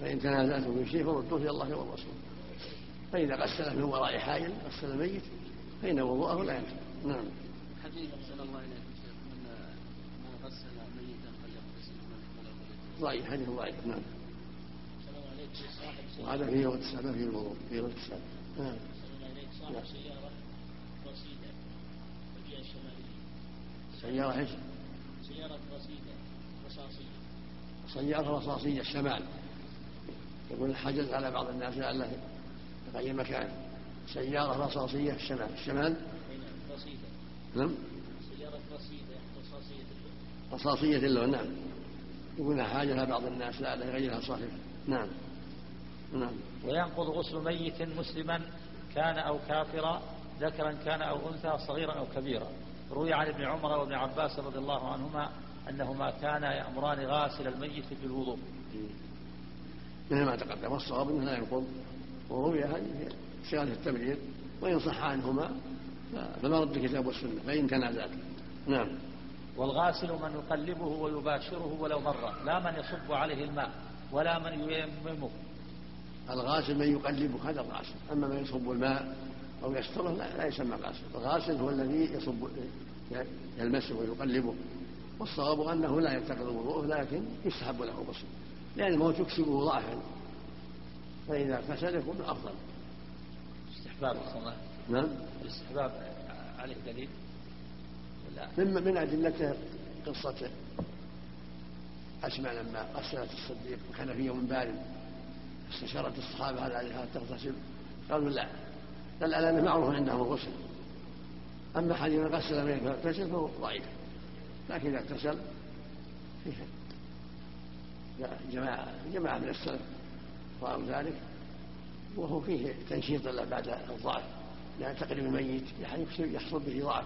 فإن تنازعتم في شيء فردوه إلى الله والرسول. فإذا غسل من وراء حائل غسل الميت فإن وضوءه لا ينفع. نعم. حديث أحسن الله إليك شيخ من من غسل ميتا فليغتسل من ضعيف حديث ضعيف. نعم. وهذا فيه اغتسال ما فيه الوضوء فيه اغتسال. نعم السلام عليكم صاحب نعم. سيارة رصيدة في الجهة الشمالية سيارة إيش؟ سيارة رصيدة رصاصية. سيارة رصاصية الشمال يقول حجز على بعض الناس لعله يغير مكان. سيارة رصاصية الشمال الشمال نعم. سيارة رصيدة رصاصية اللون. رصاصية اللون نعم. يقول حاجة بعض الناس لعله يغيرها صاحبه نعم. نعم. وينقض غسل ميت مسلما كان أو كافرا ذكرا كان أو أنثى صغيرا أو كبيرا. روي عن ابن عمر وابن عباس رضي الله عنهما أنهما كانا يأمران غاسل الميت بالوضوء مثل ما تقدم والصواب أنه لا ينقض. وروي هذه في صيغه التبرير وإن صح عنهما ف- فما رد الكتاب والسنة فإن تنازعت نعم. والغاسل من يقلبه ويباشره ولو مرة لا من يصب عليه الماء ولا من ييممه. الغاسل من يقلبه هذا الغاسل. أما من يصب الماء أو يستره لا, لا يسمى غاسل. الغاسل هو الذي يصب يلمسه ويقلبه والصواب أنه لا ينتقض وضوءه لكن يستحب له الغسل لأن الموت يكسبه ضعفا. فإذا اغتسل يكون أفضل. استحباب الله نعم. الاستحباب عليه دليل؟ لا. من من أدلته قصة أسماء لما غسلت الصديق وكان في يوم بارد استشارت الصحابة هل عليها تغتسل؟ قالوا لا. قال الآن معروف عندهم الغسل. أما حديث من غسل من فاغتسل فهو ضعيف. لكن إذا اغتسل فيه جماعة جماعة من السلف رأوا ذلك وهو فيه تنشيط بعد الضعف. لأن تقريب الميت يحصل يحصل به ضعف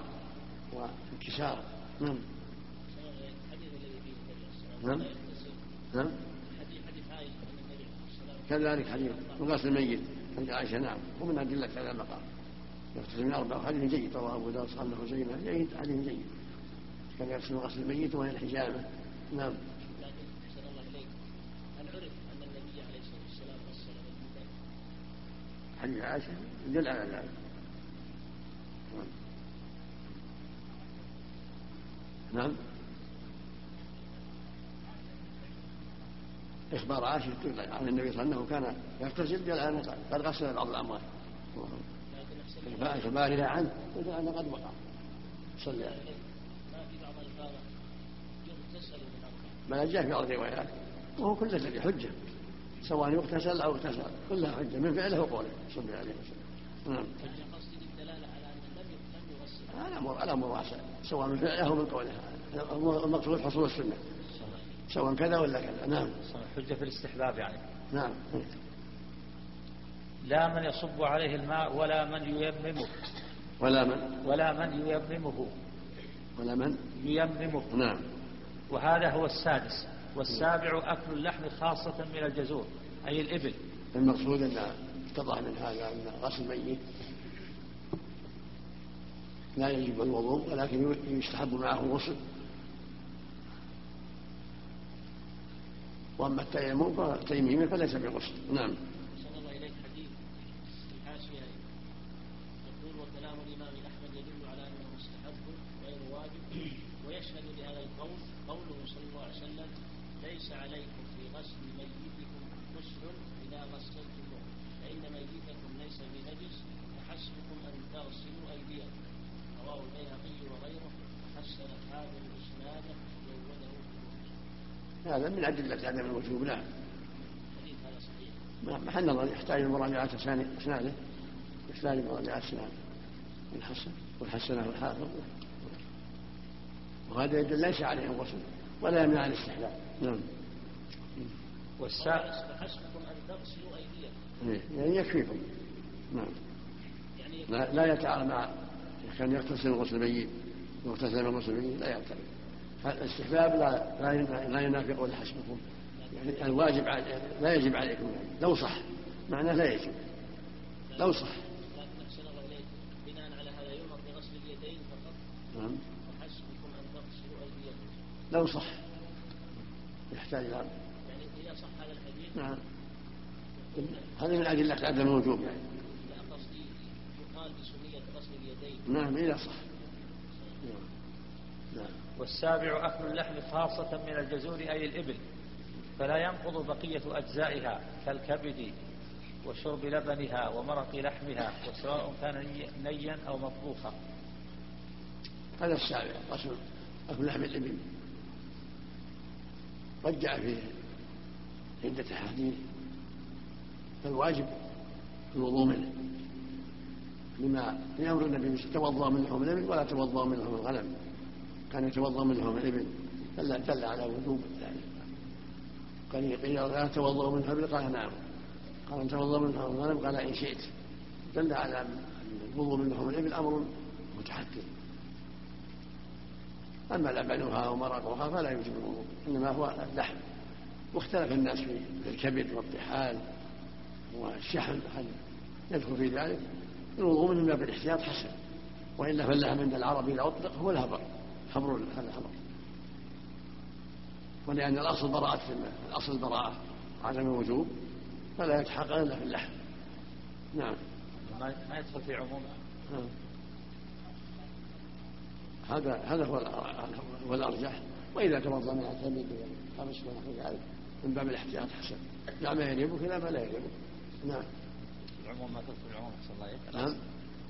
وانكسار. نعم. الحديث الذي فيه النبي صلى الله نعم. نعم كذلك حديث من غسل الميت. عند عائشة نعم. ومن أدلة هذا المقام يغتسل من أربع. حديث جيد. رواه أبو داود صحابه خزيمة جيد. حديث جيد. كان يغسل غسل الميت وهي الحجامة. نعم. الله عليه؟ حديث عائشة يدل على ذلك. نعم. إخبار عائشة عن النبي صلى الله عليه وسلم أنه كان يغتسل قال أنا قد غسل بعض الله إخبارها عنه يدل أنه قد وقع. صلى عليه ما في بعض الألفاظ يغتسل من أربع ما جاء في بعض الروايات. وهو كل ذلك حجة. سواء يغتسل أو اغتسل. كلها حجة. من فعله وقوله. صلى الله عليه وسلم. نعم. على الأمر الأمر واسع سواء من فعلها أو من قولها المقصود حصول السنة. سواء كذا ولا كذا. نعم. حجة في الاستحباب يعني. نعم. لا من يصب عليه الماء ولا من ييممه. ولا من؟ ولا من ييممه. ولا من؟ ييممه. نعم. وهذا هو السادس. والسابع أكل اللحم خاصة من الجزور أي الإبل. المقصود أن اتضح من هذا أن غسل الميت لا يجب الوضوء ولكن يستحب معه الغسل وأما التيمم فليس بغسل. نعم صلى الله اليك حديث في الحاشيه يقول وكلام الامام احمد يدل على انه مستحب غير واجب ويشهد لهذا القول قوله صلى الله عليه وسلم ليس عليكم في غسل ميتكم غسل اذا غسلتموه فان ميتكم ليس بنجس فحسبكم ان تغسلوا ايديكم رواه البيهقي وغيره وحسن هذا الاسناد وزوده هذا من أدلة عدم الوجوب نعم. محل نظر يحتاج لمراجعة إسناده يحتاج لمراجعة إسناده والحسن والحسنه الحافظ وهذا يدل ليس عليه الغسل ولا يمنع الاستحلال. نعم. والسابع فحسبكم ان تغسلوا ايديكم إيه، يعني يكفيكم. نعم. يعني لا, لا يتعارض مع كان يغتسل غسل الميت يغتسل من غسل الميت لا يعترض. الاستحباب لا لا ينافي قول حسبكم. يعني الواجب لا يجب عليكم. يعني لو صح. معناه لا يجب. لو صح. بناء على هذا يؤمر بغسل اليدين فقط نعم. وحسبكم ان تغسلوا ايديكم لو صح. يحتاج إلى يعني اذا صح هذا الحديث نعم. هذه من أدلة عدم الوجوب يعني. لا قصدي يقال بسنية غسل اليدين. نعم إذا صح. نعم نعم والسابع أكل اللحم خاصة من الجزور أي الإبل فلا ينقض بقية أجزائها كالكبد وشرب لبنها ومرق لحمها وسواء كان نيا أو مطبوخا. هذا السابع غسل أكل لحم الإبل. جاء فيه عدة أحاديث فالواجب الوضوء منه لما لأمر النبي توضأ من لحوم الإبل ولا توضأ من لحوم الغنم. كان يتوضأ من لحوم الإبل. دل دل على وجوب ذلك قال قيل لا توضأ من لحوم الإبل قال نعم. قال توضأ من لحوم الغنم قال إن شئت. دل على أن الوضوء من لحوم الإبل أمر متحكم أما لبنها ومرقها فلا يوجب الوضوء إنما هو اللحم واختلف الناس في الكبد والطحال والشحم هل يدخل في ذلك؟ الوضوء من باب الاحتياط حسن وإلا فاللحم عند العرب إذا أطلق هو الهبر. خمر الهبر ولأن الأصل براءة الأصل براءة عدم الوجوب فلا يتحقق إلا في اللحم. نعم. ما ما يدخل في عموم نعم. هذا هذا هو هو الأرجح. وإذا توضأ من التلميذ خمس ونحو ذلك من باب الاحتياط حسن. لا ما يريبك لا ما لا يريبك نعم. العموم ما تدخل العموم صلى الله نعم.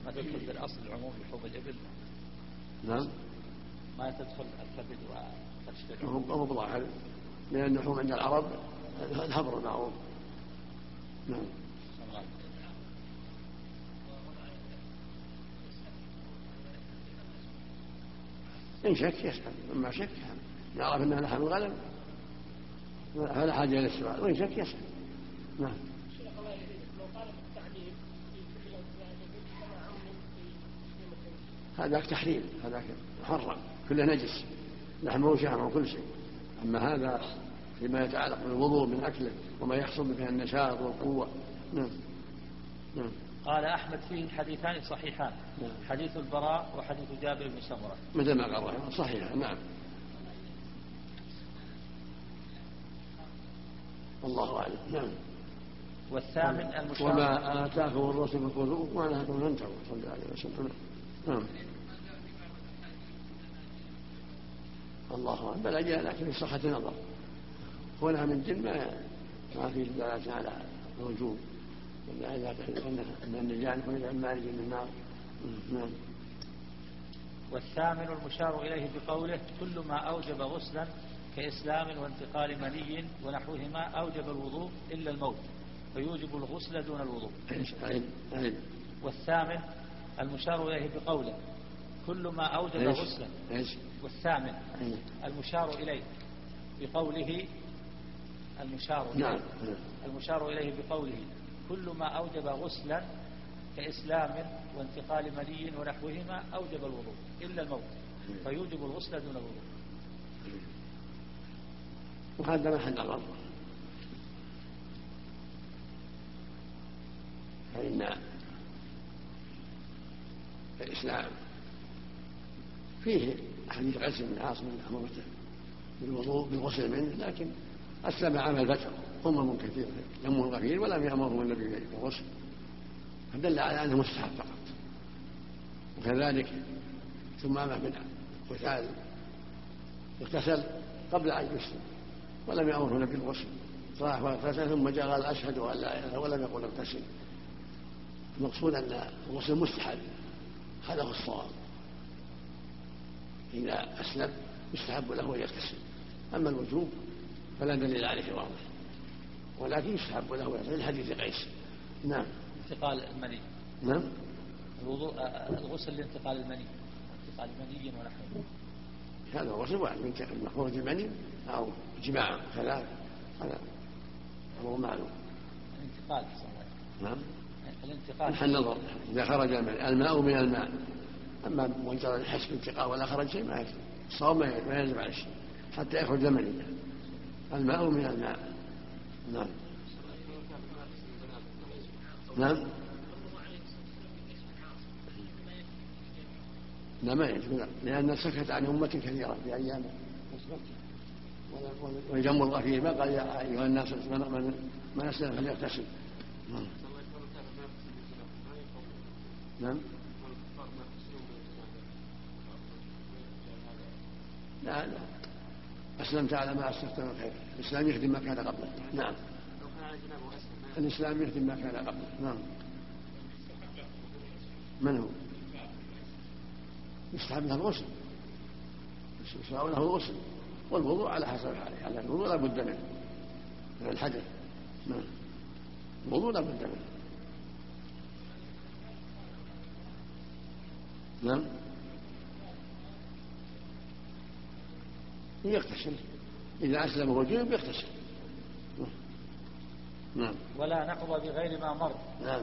ما تدخل في الأصل العموم لحوم الإبل. نعم. ما تدخل الكبد وتشتري. هو بظاهر لأن اللحوم عند العرب الهبر معروف. نعم. إن شك يسأل أما شك يعرف أنها لحم الغنم فلا حاجة إلى السؤال. وإن شك يسأل نعم. هذاك تحريم هذاك محرم. كله نجس لحمه وشحمه وكل شيء. أما هذا فيما يتعلق بالوضوء من أكله وما يحصل به النشاط والقوة. نعم. نعم. قال أحمد فيه حديثان صحيحان نعم. حديث البراء وحديث جابر بن سمرة. مثل ما قال صحيح نعم. والله أعلم نعم. والثامن المشار وما آتاكم الرسول فخذوه وما نهاكم فانتهوا صلى الله عليه وسلم. نعم. الله أعلم. بل جاء لكن في صحة نظر كونها من جن ما ما في دلالة على الوجوب. أن النجاة يكون من مارج من النار. نعم. والثامن المشار إليه بقوله كل ما أوجب غسلا كإسلام وانتقال مني ونحوهما أوجب الوضوء إلا الموت فيوجب الغسل دون الوضوء. والثامن المشار إليه بقوله كل ما أوجب؟ غسلا؟ والثامن. المشار إليه بقوله المشار إليه. نعم. المشار إليه بقوله كل ما أوجب غسلا كإسلام وانتقال مني ونحوهما أوجب الوضوء إلا الموت. فيوجب الغسل دون الوضوء. وهذا محل نظر فإن الإسلام فيه حديث قيس بن عاصم أمرته بالوضوء بالغسل منه لكن أسلم عام الفتح أمم كثيرة يمه الغفير ولم يأمرهم النبي بالغسل. فدل على أنه مستحب فقط. وكذلك ثمامة بن قتال اغتسل قبل أن يسلم ولم يأمره النبي بالغسل. راح واغتسل ثم جاء قال أشهد أن لا إله ولم يقل اغتسل. المقصود أن الغسل مستحب هذا هو الصواب. إذا أسلم يستحب له أن يغتسل. أما الوجوب فلا دليل عليه واضح. ولكن يستحب له أن يغتسل. حديث قيس. نعم. انتقال المني. نعم. الوضوء الغسل لانتقال المني. انتقال مني ونحوه. هذا الغسل. واحد من خروج المني أو جماع ثلاث. هذا أمر معلوم. الانتقال. نعم. الانتقال. محل نظر. إذا خرج الماء الماء من الماء. أما مجرد الحس بالانتقاء ولا خرج شيء ما يكفي الصواب ما يلزم على الشيء حتى يخرج المني الماء من الماء. نعم. نعم. لا ما يجب لا لأن سكت عن أمة كثيرة في أيامه ويجم الغفير ما قال يا أيها الناس من من من أسلم فليغتسل. نعم. نعم لا لا أسلمت على ما أسلفت من خير. الإسلام يخدم ما كان قبله. نعم. الإسلام يخدم ما كان قبله. نعم. من هو؟ يستحب له الغسل. يشرع له الغسل. والوضوء على حسب حاله. على الوضوء لا بد منه. من الحدث نعم. الوضوء لا بد منه. نعم. يغتسل. إذا أسلم وهو جنب يغتسل. نعم. ولا نقض بغير ما مر. نعم.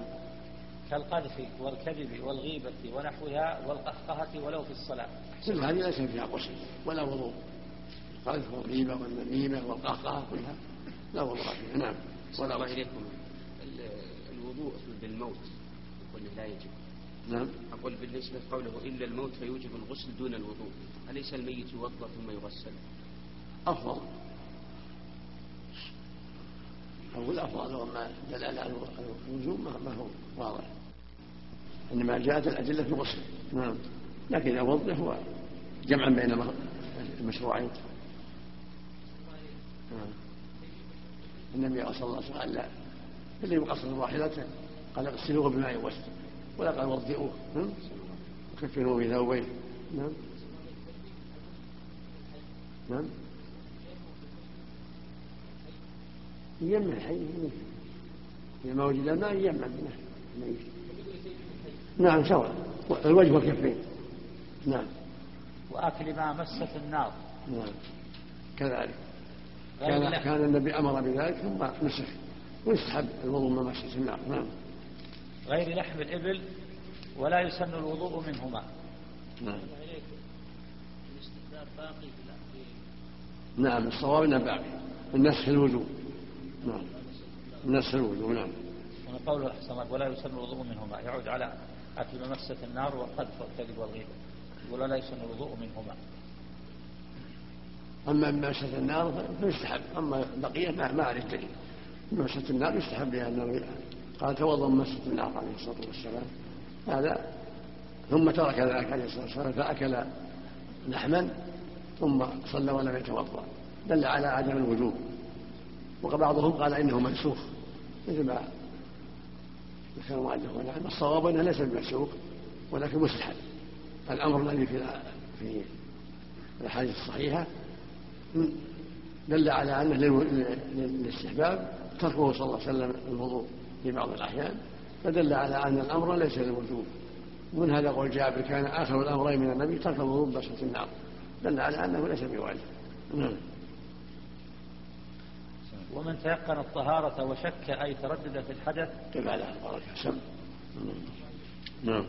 كالقذف والكذب والغيبة ونحوها والقهقهة ولو في الصلاة. كل هذه ليس فيها غسل ولا وضوء. القذف والغيبة والنميمة والقهقهة كلها لا وضوء فيها. نعم. ولا الله غسل إليكم ال- الوضوء بالموت. قلنا لا يجب. نعم. أقول بالنسبة قوله إلا الموت فيوجب الغسل دون الوضوء. أليس الميت يوضأ ثم يغسل؟ أفضل. أقول أفضل وما دل على الوجوب ما هو واضح. إنما جاءت الأدلة في الغسل. نعم. لكن إذا وضح هو جمعا بين المشروعين. نعم. النبي صلى الله عليه وسلم قال لا. اللي يقصر راحلته قال اغسلوه بماء وسط ولا قال وضئوه. نعم. وكفنوه بثوبين نعم. نعم. يمن الحي. إذا ما وجد الماء الميت نعم سواء. الوجه والكفين. نعم. وأكل ما مست النار. نعم. كذلك. كان. كان النبي أمر بذلك ثم مسح. ويستحب الوضوء من مسح النار. نعم. غير لحم الإبل ولا يسن الوضوء منهما. نعم. نعم الصواب انه باقي النسخ الوجوب نعم. النسخ الوجوب نعم. من قوله أحسن الله ولا يسن الوضوء منهما. يعود على أكل ما مست النار والقذف والكذب والغيبة يقول ولا يسن الوضوء منهما. أما من مسح النار فيستحب. أما البقيه ما ما عليه دليل. من مسح النار يستحب لأنه قال توضا مسح النار عليه الصلاة والسلام. هذا. ثم ترك ذلك عليه الصلاة والسلام فأكل لحما ثم صلى ولم يتوضأ. دل على عدم الوجوب. وبعضهم قال إنه منسوخ مثل ما ذكر المؤلف هنا الصواب أنه ليس بمنسوخ ولكن مستحب الأمر الذي في في الأحاديث الصحيحة دل على أنه للاستحباب تركه صلى الله عليه وسلم الوضوء في بعض الأحيان فدل على أن الأمر ليس للوجوب ومن هذا قول جابر كان آخر الأمرين من النبي ترك الوضوء ببسة النار. دل على أنه ليس بواجب. نعم. ومن تيقن الطهارة وشك أي تردد في الحدث كيف على بارك سم نعم.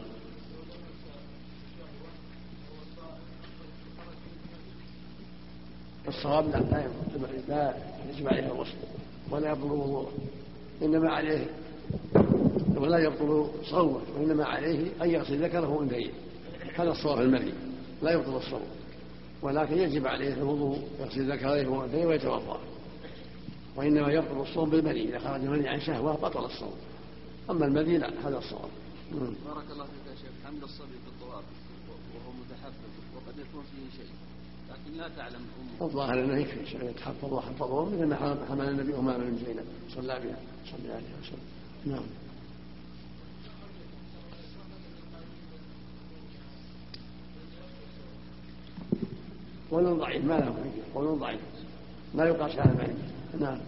الصواب لا لا لا يجب عليه الغسل ولا يبطل وضوءه إنما عليه ولا يبطل صومه وإنما عليه أن يغسل ذكره وانثيه هذا الصواب المري لا يبطل الصوم. ولكن يجب عليه الوضوء يغسل ذكره وانثيه ويتوضأ. وإنما يبطل الصوم بالمني إذا خرج المني عن شهوة بطل الصوم. أما المني لا هذا الصواب. بارك الله فيك يا شيخ. حمل الصبي في الطواف وهو متحفظ وقد يكون فيه شيء. لكن لا تعلم أمه. الظاهر أنه يكفي يتحفظ وحفظه مثل ما حمل النبي أمامه بن زينب. صلى بها صلى عليه وسلم. نعم. قول ضعيف ما له فيه قول ضعيف. لا يقاس على المعنى نعم.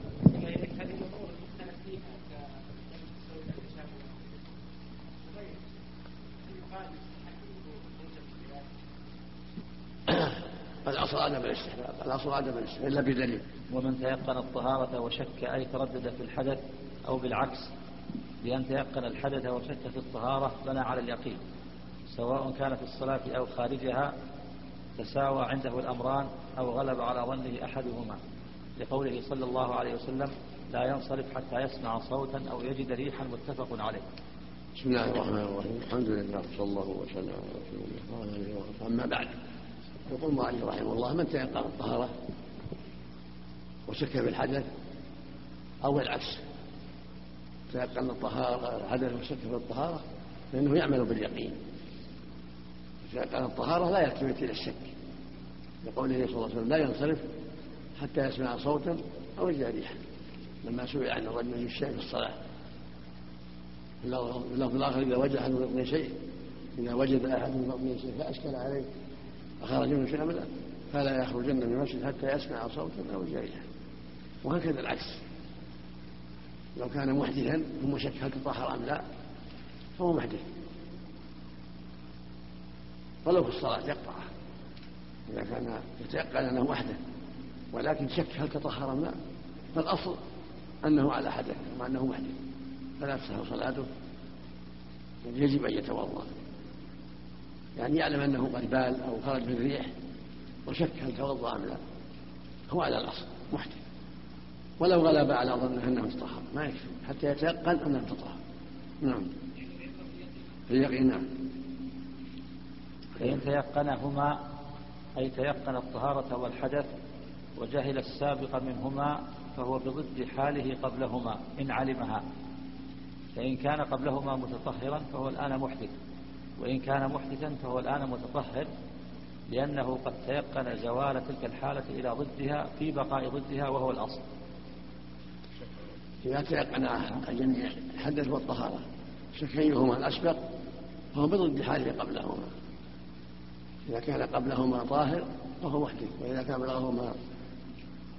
الاصل عدم الاستحباب. الاصل عدم الاستحباب. إلا بدليل. ومن تيقن الطهارة وشك أي تردد في الحدث أو بالعكس بأن تيقن الحدث وشك في الطهارة بنى على اليقين سواء كان في الصلاة أو خارجها تساوى عنده الأمران أو غلب على ظنه أحدهما. لقوله صلى الله عليه وسلم لا ينصرف حتى يسمع صوتا أو يجد ريحا متفق عليه. بسم الله الرحمن الرحيم. الحمد لله صلى الله وسلم على رسول الله. وعلى اله وصحبه أما بعد يقول المؤلف رحمه الله من تيقن الطهارة وشك في الحدث أو العكس تيقن الطهارة الحدث وشك في الطهارة فانه يعمل باليقين. تيقن الطهارة لا يلتفت إلى الشك. لقوله صلى الله عليه وسلم لا ينصرف حتى يسمع صوتا أو يجد ريحا. لما سئل عن الرجل الشيء في الصلاة. في اللفظ الآخر إذا وجد أحد من شيء إذا وجد أحد من بطنه شيء فاشكل عليه. فخرج منه شيء ابدا فلا يخرجن من المسجد حتى يسمع صوتا أو جريحا وهكذا العكس. لو كان محدثا ثم شك هل تطهر أم لا فهو محدث. ولو في الصلاة يقطعه إذا كان يتيقن أنه محدث ولكن شك هل تطهر أم لا فالأصل أنه على حدث مع أنه محدث. فلا تصح صلاته. يجب أن يتوضأ. يعني يعلم أنه قد بال أو خرج من الريح وشك هل توضأ أم لا. هو على الأصل محدث. ولو غلب على ظنه أنه تطهر ما يكفي. حتى يتيقن أنه تطهر نعم. اليقين نعم. فإن تيقنهما أي تيقن الطهارة والحدث وجهل السابق منهما فهو بضد حاله قبلهما إن علمها. فإن كان قبلهما متطهرا فهو الآن محدث. وإن كان محدثا فهو الآن متطهر لأنه قد تيقن زوال تلك الحالة إلى ضدها في بقاء ضدها وهو الأصل. إذا تيقن الجميع الحدث والطهارة شك أيهما الأسبق فهو بضد حاله قبلهما. إذا كان قبلهما طاهر فهو محدث وإذا كان قبلهما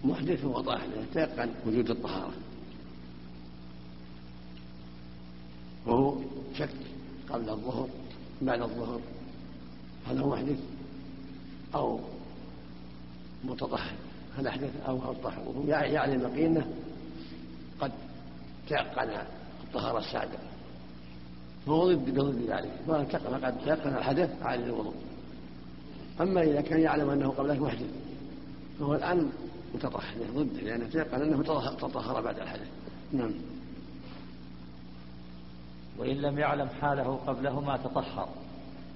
محدث فهو طاهر يتيقن وجود الطهارة. وهو شك قبل الظهر بعد الظهر هل هو محدث أو متطهر هل أحدث أو هل طهر وهو يعلم يقينه قد تيقن الطهارة السابقة فهو ضد بضد ذلك فقد تيقن الحدث عالي الوضوء. أما إذا كان يعلم أنه قبل ذلك محدث فهو الآن متطهر ضده لأنه تيقن أنه تطهر بعد الحدث. نعم. وإن لم يعلم حاله قبلهما تطهر.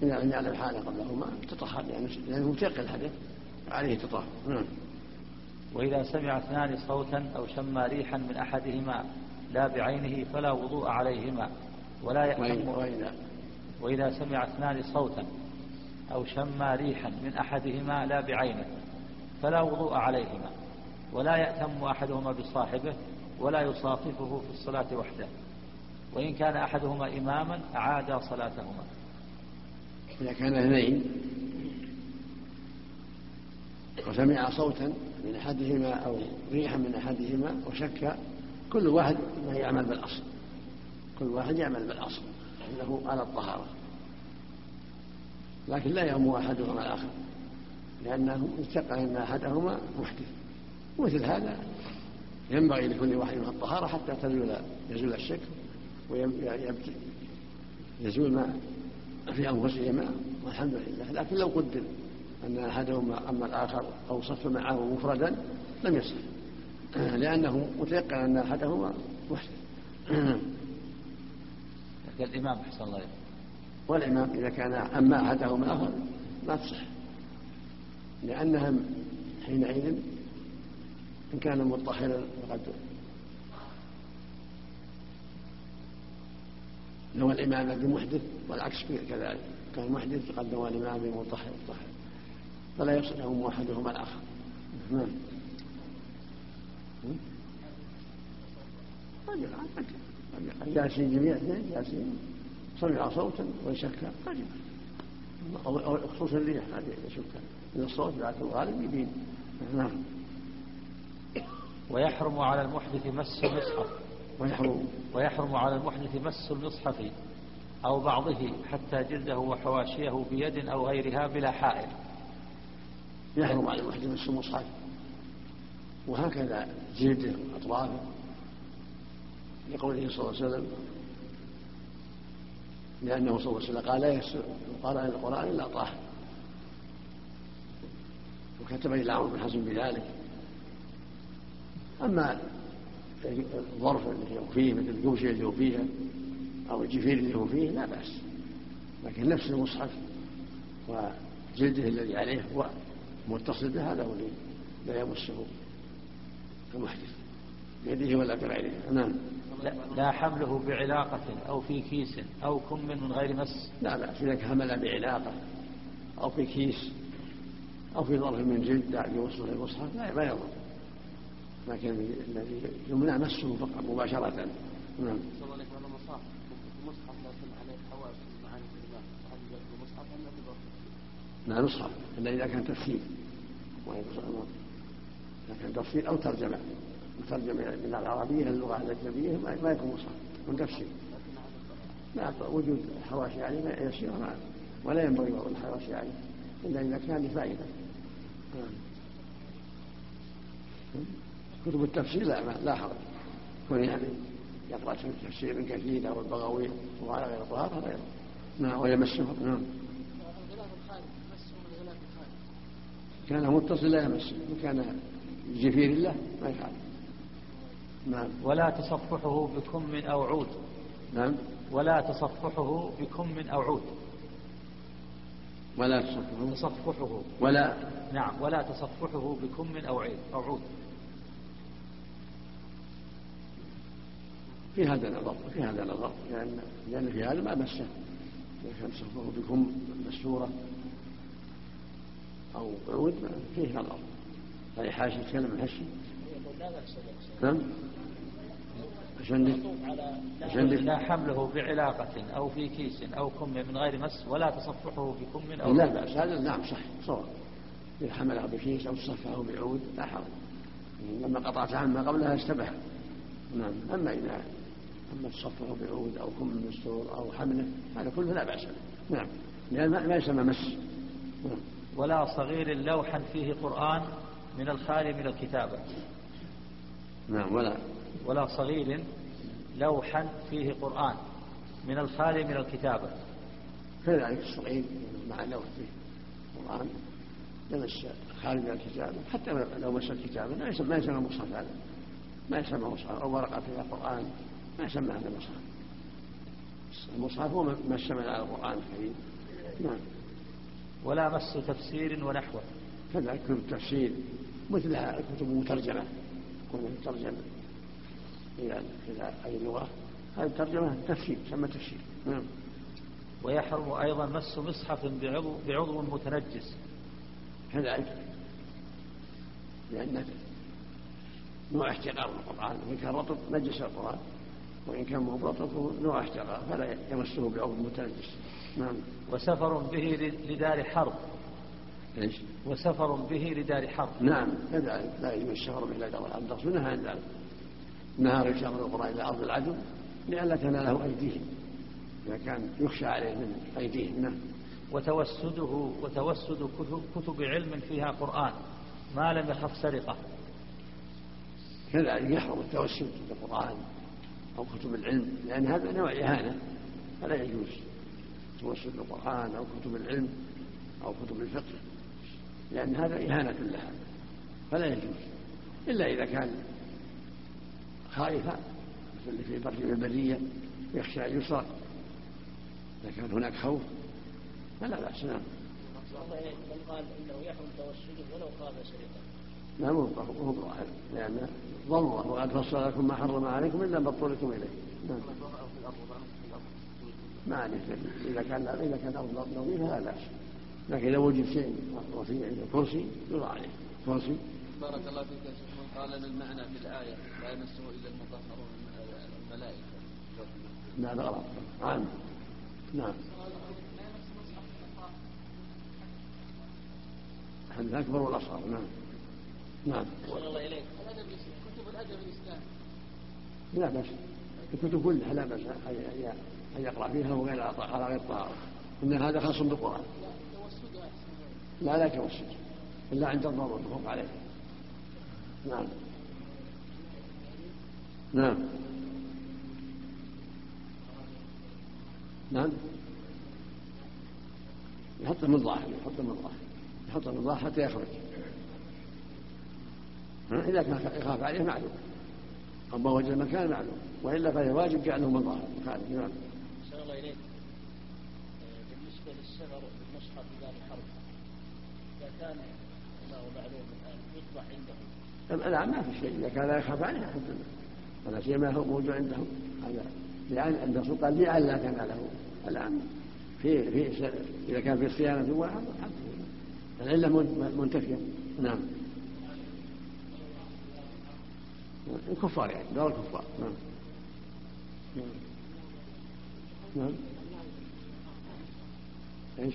إذا لم يعلم حاله قبلهما تطهر لأنه متيقن الحدث عليه تطهر. نعم. وإذا سمع اثنان صوتا أو شم ريحا من أحدهما لا بعينه فلا وضوء عليهما ولا يأتم وإذا وإذا سمع اثنان صوتا أو شم ريحا من أحدهما لا بعينه فلا وضوء عليهما ولا يأتم أحدهما بصاحبه ولا يصاففه في الصلاة وحده وإن كان أحدهما إماما أعاد صلاتهما. إذا كان اثنين وسمع صوتا من أحدهما أو ريحا من أحدهما وشك كل واحد يعمل بالأصل. كل واحد يعمل بالأصل. أنه على الطهارة. لكن لا يأم أحدهما الآخر. لأنه اتقى أن أحدهما محدث. مثل هذا ينبغي لكل واحد منها الطهارة حتى تزول يزول الشك ويزول ما في أنفسهما والحمد لله. لكن لو قدر أن أحدهما أما الآخر أو صف معه مفردا لم يصح لأنه متيقن أن أحدهما محدث الإمام أحسن الله والإمام إذا كان أما أحدهما ما تصح. لأنهم حينئذ إن كان مطهرا فقد نوى الإمام بمحدث والعكس كذلك. كان محدث فقد نوى الإمام بمطهر مطهر. فلا يصلح أحدهما الآخر. نعم. جالسين جميع اثنين جالسين سمع صوتا ويشك قد أو خصوص الريح هذه يشك من الصوت لكن الغالب يبين. نعم. ويحرم على المحدث مس المصحف ويحرم. ويحرم على المحدث مس المصحف أو بعضه حتى جلده وحواشيه بيد أو غيرها بلا حائل. يحرم على المحدث مس المصحف وهكذا جلده وأطرافه لقوله صلى الله عليه وسلم لأنه صلى الله عليه وسلم قال لا يسر قرأ القرآن إلا طاهر. وكتب إلى عمرو بن حزم بذلك. أما الظرف اللي هو فيه مثل الكوشة اللي هو فيها أو الجفير اللي هو فيه لا بأس. لكن نفس المصحف وجلده الذي عليه هو متصل به هذا هو لا يمسه المحدث بيده ولا بغيره نعم. لا, لا حمله بعلاقة أو في كيس أو كم من غير مس. لا بأس إذا حمل بعلاقة أو في كيس أو في ظرف من جلد يوصل المصحف لا ما يضر. لكن الذي يمنع مسه فقط مباشرة. نعم. المصحف لكن عليه حواس معاني الكلمات هل المصحف ام لا نصحف إلا إذا كان تفسير اذا كان تفسير أو ترجمة. ترجمة من العربية للغة الأجنبية ما يكون مصحف يكون تفسير لا وجود الحواشي عليه يسير ولا ينبغي وضع الحواشي عليه. إلا إذا كان لفائدة. نعم كتب التفسير لا لا حرج. كون يعني يقرأ تفسير كثير أو البغوي وعلى غير طهاره هذا نعم ويمسه. نعم. كان متصل لا يمسه وكان جفير الله ما يفعل. نعم. ولا تصفحه بكم أو عود نعم. ولا تصفحه بكم أو عود ولا تصفحه. تصفحه. ولا. نعم. ولا تصفحه بكم أو عيد أو عود في هذا نظر في هذا نظر لأن لأن في هذا ما مسه. كان تصفحه بكم؟ مستورة أو عود فيه نظر. هذه حاشي يتكلم عن هالشيء؟ نعم عشان عشان لا حمله بعلاقة أو في كيس أو كم من غير مس ولا تصفحه بكم أو لا بأس. هذا نعم صح صواب. إذا حمله بكيس أو تصفحه بعود لا حرج. لما قطعت عما قبلها اشتبه نعم أما إذا أما تصفحه بعود أو كم مستور أو حمله هذا كله لا بأس به. نعم لأن ما يسمى مس. نعم. ولا صغير لوحا فيه قرآن من الخالي من الكتابة. نعم ولا. ولا صغير لوحا فيه قرآن من الخالي من الكتابة. كذلك الصغير مع لوح فيه قرآن يمس خارج من الكتابة. حتى لو مس الكتابة ما يسمى ما يسمى مصحف هذا. ما يسمى مصحف أو ورقة فيها قرآن ما يسمى هذا مصحف. المصحف هو ما اشتمل على القرآن الكريم. نعم. ولا مس تفسير ونحوه كذلك كتب التفسير مثلها كتب مترجمة تكون مترجمة إلى إلى أي لغة؟ هذه الترجمة تفسير تسمى تفسير. نعم. ويحرم أيضا مس مصحف بعضو, بعضو متنجس. كذلك. لأن نوع احتقار القرآن وإن كان رطب نجس القرآن. وإن كان مو رطب نوع فلا يمسه بعضو متنجس نعم. وسفر به لدار حرب. إيش؟ وسفر به لدار حرب. نعم كذلك. لا يجوز السفر به إلى دار الحرب. الرسول نهى عن ذلك نهى سفر القران إلى أرض العدو لئلا تناله أيديهم. إذا كان يخشى عليه من أيديهم نعم. وتوسده وتوسد كتب- علم فيها قرآن. ما لم يخف سرقة. كذلك يحرم التوسل بالقرآن. أو كتب العلم لأن هذا نوع إهانة فلا يجوز التوسل بالقرآن أو كتب العلم أو كتب الفقه لأن هذا إهانة لها فلا يجوز. إلا إذا كان خائفا مثل اللي في بر البرية يخشى أن يسرق إذا كان هناك خوف فلا بأس نعم. قال انه يحرم توسله ولو خاف سرقه لا مو هو ظاهر لأن ضرورة وقد فصل لكم ما حرم عليكم إلا ما اضطررتم إليه. نعم. ما عليه. إذا كان إذا كان أرض نظيفة لا بأس. لكن إذا وجد شيء وفي عنده كرسي يوضع عليه. كرسي. بارك الله فيك يا شيخ. من قال لنا المعنى في الآية لا يمسه إلا المطهرون من الملائكة. لا لا غلط. عام. نعم. الحديث الأكبر والأصغر. نعم. نعم. الله اليك كتب الأدب الاسلامي لا بأس. الكتب كلها لا بأس. أن يقرأ فيها وغير على غير طهارة إن هذا خاص بالقرآن. لا لا توسل إلا عند الضرورة متفق عليه. نعم. نعم. نعم. يحط المضاح يحط المضاح يحط المضاح حتى يخرج؟ إذا كان يخاف عليه معلوم. أما وجد المكان معلوم. وإلا فهي واجب جعله مضاح خارج نعم الله إليك. آه، بالنسبة للصغر بالمصحف في دار الحرب إذا كان ما هو معلوم الآن يطبع عنده لا ما في شيء. إذا كان لا يخاف عليه الحمد لله. ولا سيما هو موجود عندهم. هذا لأن عند السلطان لأن لا تناله الآن في في إذا كان في صيانة واحد الحمد لله. العلة من- منتفية. نعم. الكفار يعني دار الكفار. نعم. نعم. نعم. إيش؟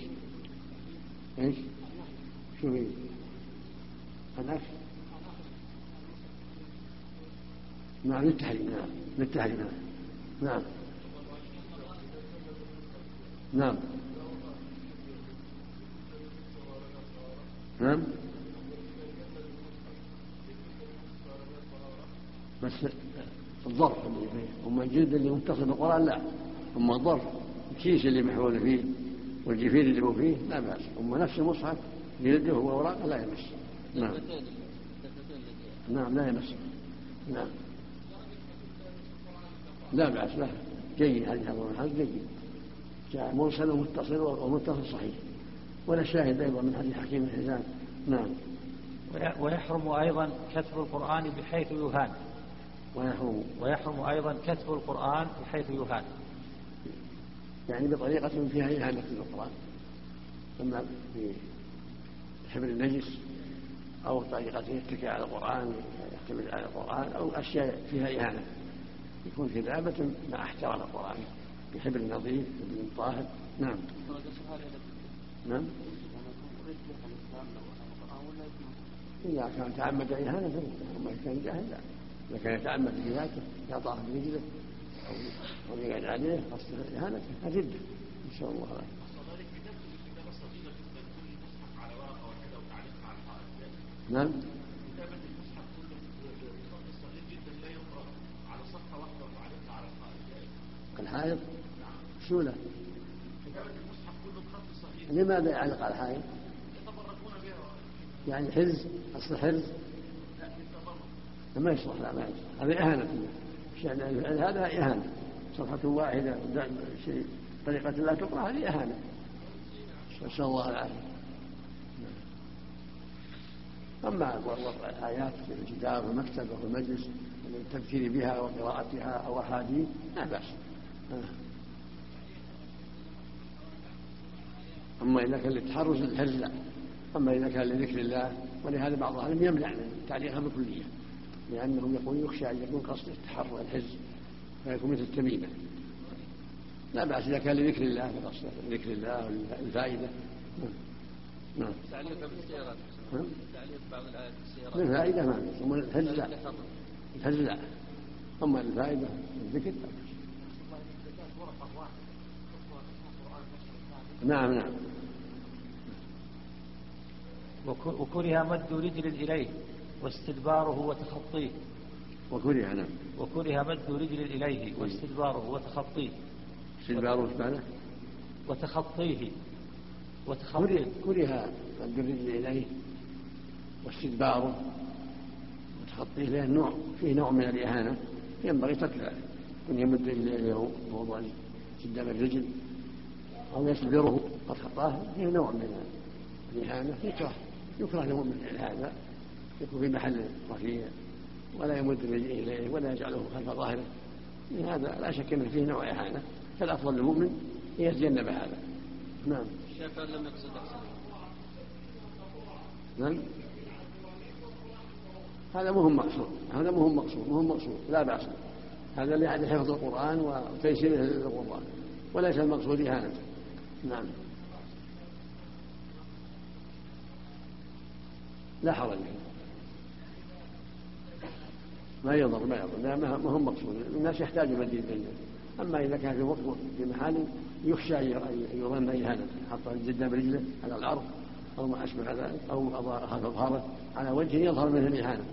إيش؟ شو هي؟ الأكل. نعم للتحريم نعم للتحريم نعم. نعم. نعم. نعم. بس الظرف اللي فيه. أما الجلد اللي متصل بالقرآن لا. أما الظرف الكيس اللي محمول فيه والجفير اللي هو فيه لا بأس. أما نفس المصحف جلده وأوراقه لا يمس نعم. نعم لا يمس نعم. لا بأس له جيد حديث أبو جيد. جاء مرسل ومتصل ومتصل صحيح. ولا شاهد أيضا من حديث حكيم بن حزام. نعم. وي- ويحرم أيضا كتب القرآن بحيث يهان. ويحرم ويحرم أيضا كتب القرآن بحيث يهان يعني بطريقة فيها إهانة للقرآن إما بحبر النجس أو طريقة يتكئ على القرآن يحتمل على القرآن أو أشياء فيها إهانة يكون كتابة مع احترام القرآن. بحبر نظيف بحبر طاهر نعم. نعم. إذا كان تعمد إهانة أما إذا كان جاهل لا إذا كان يتعمد في ذاته يطاح برجله أو أو يقعد عليه قصد إهانته فردة نسأل الله. العافية نعم. كتابة المصحف كله صغير جدا لا يقرأ على صفحة واحدة وتعليقها على الحائط الحائط سولة كتابة المصحف كله بخط صغير لماذا يعلق على الحائط؟ يتبركون بها يعني حرز أصل حرز. ما يصلح لا ما يصلح. هذا إهانة شأن هذا إهانة. صفحة واحدة شيء. طريقة لا تقرأ هذه إهانة. نسأل الله العافية. أما وضع الآيات في الكتاب والمكتبة والمجلس التذكير بها وقراءتها أو أحاديث لا بأس. أما إذا كان للتحرز الحرز لا. أما إذا كان لذكر الله ولهذا بعض أهل يمنع من تعليقها بالكلية لأنه يقول يخشى أن يكون قصد التحرز والحرز فيكون مثل التميمة لا بأس إذا كان لذكر الله فقصد ذكر الله والفائدة. نعم. نعم تعليق بالسيارات نعم. تعليق بعض الآيات بالسيارات للفائدة ما بأس أما الحرز لا. الحرز لا. أما الفائدة الذكر. نعم نعم. وك- وكره مد رجل إليه. واستدباره وتخطيه. وكره نعم. وكره مد رجل إليه واستدباره وتخطيه. استدباره وش معنى؟ وتخطيه. وتخطيه. كره مد الرجل إليه واستدباره وتخطيه له نوع فيه نوع من الإهانة ينبغي ترك ذلك. كن يمد رجله إليه موضوع قدام الرجل أو يستدبره قد خطاه فيه نوع من الإهانة يكره يكره فعل هذا. يكون في محل رفيع ولا يمد رجله إليه ولا يجعله خلف ظاهره. هذا لا شك ان فيه نوع إهانة. فالأفضل للمؤمن أن يتجنب هذا. نعم. الشيخ لم يقصد نعم. هذا مو مقصود هذا مو مقصود مو مقصود لا بأس. هذا لأجل حفظ القرآن وتيسيره للقرآن وليس المقصود إهانته نعم. لا حرج فيه ما يضر ما يضر لا ما هو مقصود. الناس يحتاجون مدين الدنيا أما إذا كان في وقت في محل يخشى أن يظن اهانته حط جدا برجله على الأرض أو ما أشبه ذلك أو خلف ظهره على وجه يظهر منه الاهانه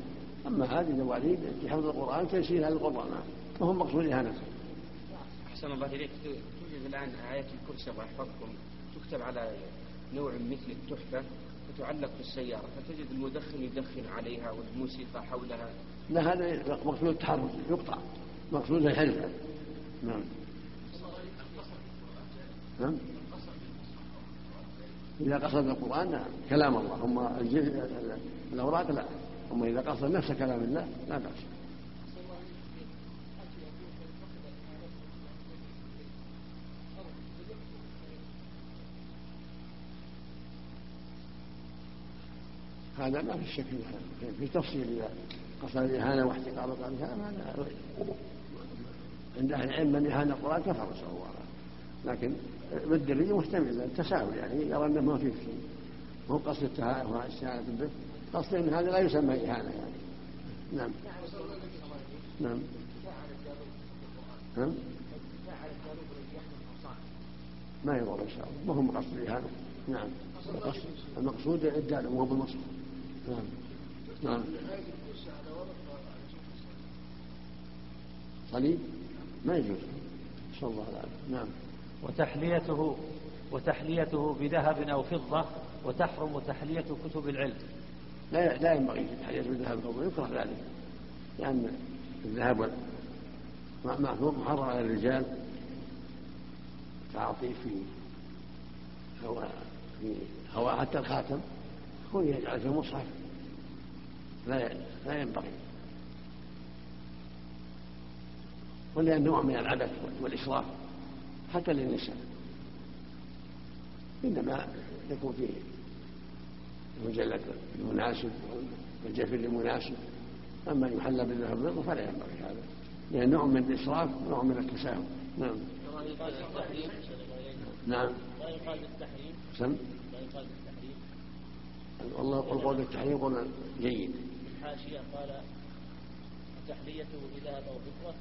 أما هذه الدواليب في حفظ القرآن تيسيرها للقران ما هو مقصود اهانته أحسن الله إليك. توجد الآن آيات الكرسي الله يحفظكم تكتب على نوع مثل التحفة وتعلق في السيارة فتجد المدخن يدخن عليها والموسيقى حولها. لا هذا مقصود التحرك يقطع. مقصود الحرفه نعم. نعم. إذا قصد القرآن نعم. كلام الله. أما الأوراق لا. أما إذا قصد نفس كلام الله لا بأس. هذا ما في شك في تفصيل قصد الإهانة واحتقار القرآن هذا عند أهل العلم من إهانة القرآن كفر نسأل الله. لكن الرجل محتمل التساهل يعني يرى أنه ما فيه شيء. هو قصد والاستهانة به. قصد أن هذا لا يسمى إهانة يعني. نعم. نعم. نعم. ما يضر إن شاء الله. ما هو مقصد الإهانة. نعم. المقصود إعداد مو بالمصحف نعم. نعم. صليب ما يجوز. نسأل الله العافية نعم. وتحليته وتحليته بذهب أو فضة وتحرم تحلية كتب العلم. لا لا ينبغي تحية بالذهب والفضة يكره ذلك. لأن الذهب محرم على الرجال تعاطي في هو في هو حتى الخاتم يكون يجعل في المصحف. لا لا ينبغي. ولأن نوع من العبث والإسراف حتى للنساء. إنما يكون فيه المجلد المناسب والجفن المناسب. أما يحلى بالذهب والفضة فلا ينبغي هذا. لأن نوع من الإسراف نوع من التساهل. نعم. نعم. ما يقال سم. يقال والله القول بالتحريم قول جيد. الحاشية قال تحليته بذهب أو فضة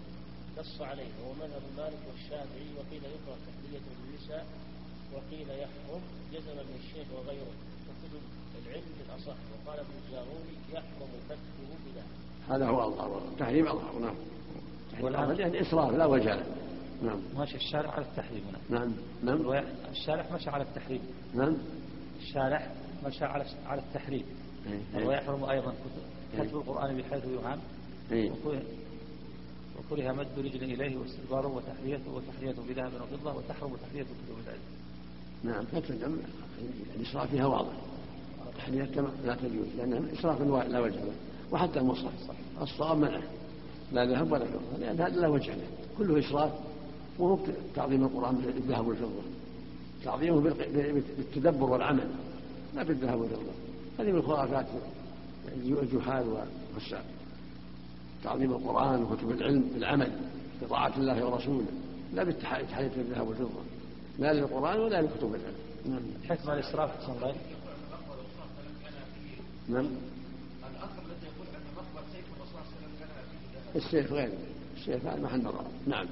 نص عليه وهو مذهب مالك والشافعي وقيل يكره تحليته بالنساء وقيل يحرم جزم ابن الشيخ وغيره. وكتب العلم بالأصح وقال ابن الجاروني يحرم فتحه بذهب هذا هو أظهر. التحريم أظهر نعم. التحريم والآن- أظهر. يعني إسراف لا وجه له نعم. ماشي الشارع على التحريم هنا. نعم. نعم. الشارع مشى على التحريم. نعم. الشارع مشى على على التحريم. إيه، ويحرم أيضا كتب- كتب القرآن بحيث يهان. إيه. وكره- مد رجل إليه واستدباره وتحليته وتحليته بذهب وفضة وتحرم تحلية كتب العلم. نعم فتدعم الإسراف فيها واضح. تحلية كما لا تجوز لأنها إسراف لا وجه له. وحتى المصحف. الصواب منعه لا ذهب ولا فضة. لأن هذا لا وجه له. كله إسراف وهو تعظيم القرآن بالذهب والفضة. تعظيمه بالتدبر والعمل. لا بالذهب والفضة هذه من خرافات الجهال والسعد تعظيم القرآن وكتب العلم بالعمل بطاعة الله ورسوله. لا بالتحية بالذهب والفضة. لا للقرآن ولا لكتب العلم. نعم. حكم الإسراف حسن الله نعم. السيف غير. السيف هذا محل نظر. نعم.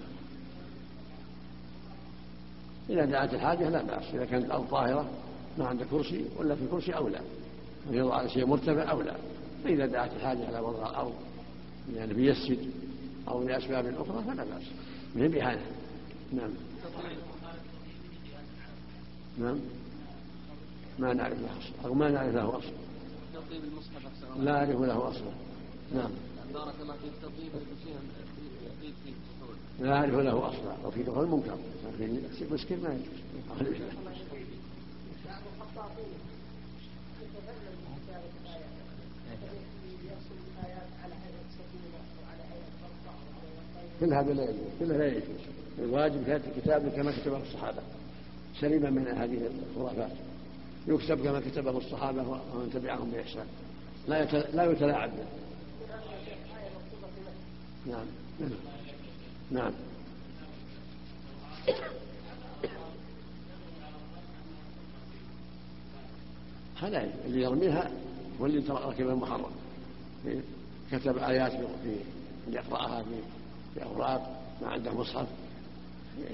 إذا دعت الحاجة لا بأس. إذا كانت الأرض ظاهرة ما عندك كرسي ولا في كرسي أولى أن يوضع على شيء مرتفع أو لا؟ فإذا دعت الحاجة إلى وضع الأرض يعني بيسجد أو لأسباب أخرى فلا بأس. من بحاجة. نعم. نعم. ما نعرف له أصل أو ما نعرف له أصل تطيب المصحف. لا أعرف له أصلا. نعم. بارك الله فيك. تطيب. لا أعرف له أصلا. لو في دخول منكر لكن مسكين ما يجوز. كل هذا لا يجوز. كل لا يجوز. الواجب كتابة الكتاب كما كتبه الصحابة. سليما من هذه الخرافات. يكتب كما كتبه الصحابة ومن تبعهم بإحسان. لا لا يتلاعب. به نعم. نعم. هذا اللي يرميها هو اللي ركب المحرم. كتب آيات في يقرأها في في أوراق ما عنده مصحف.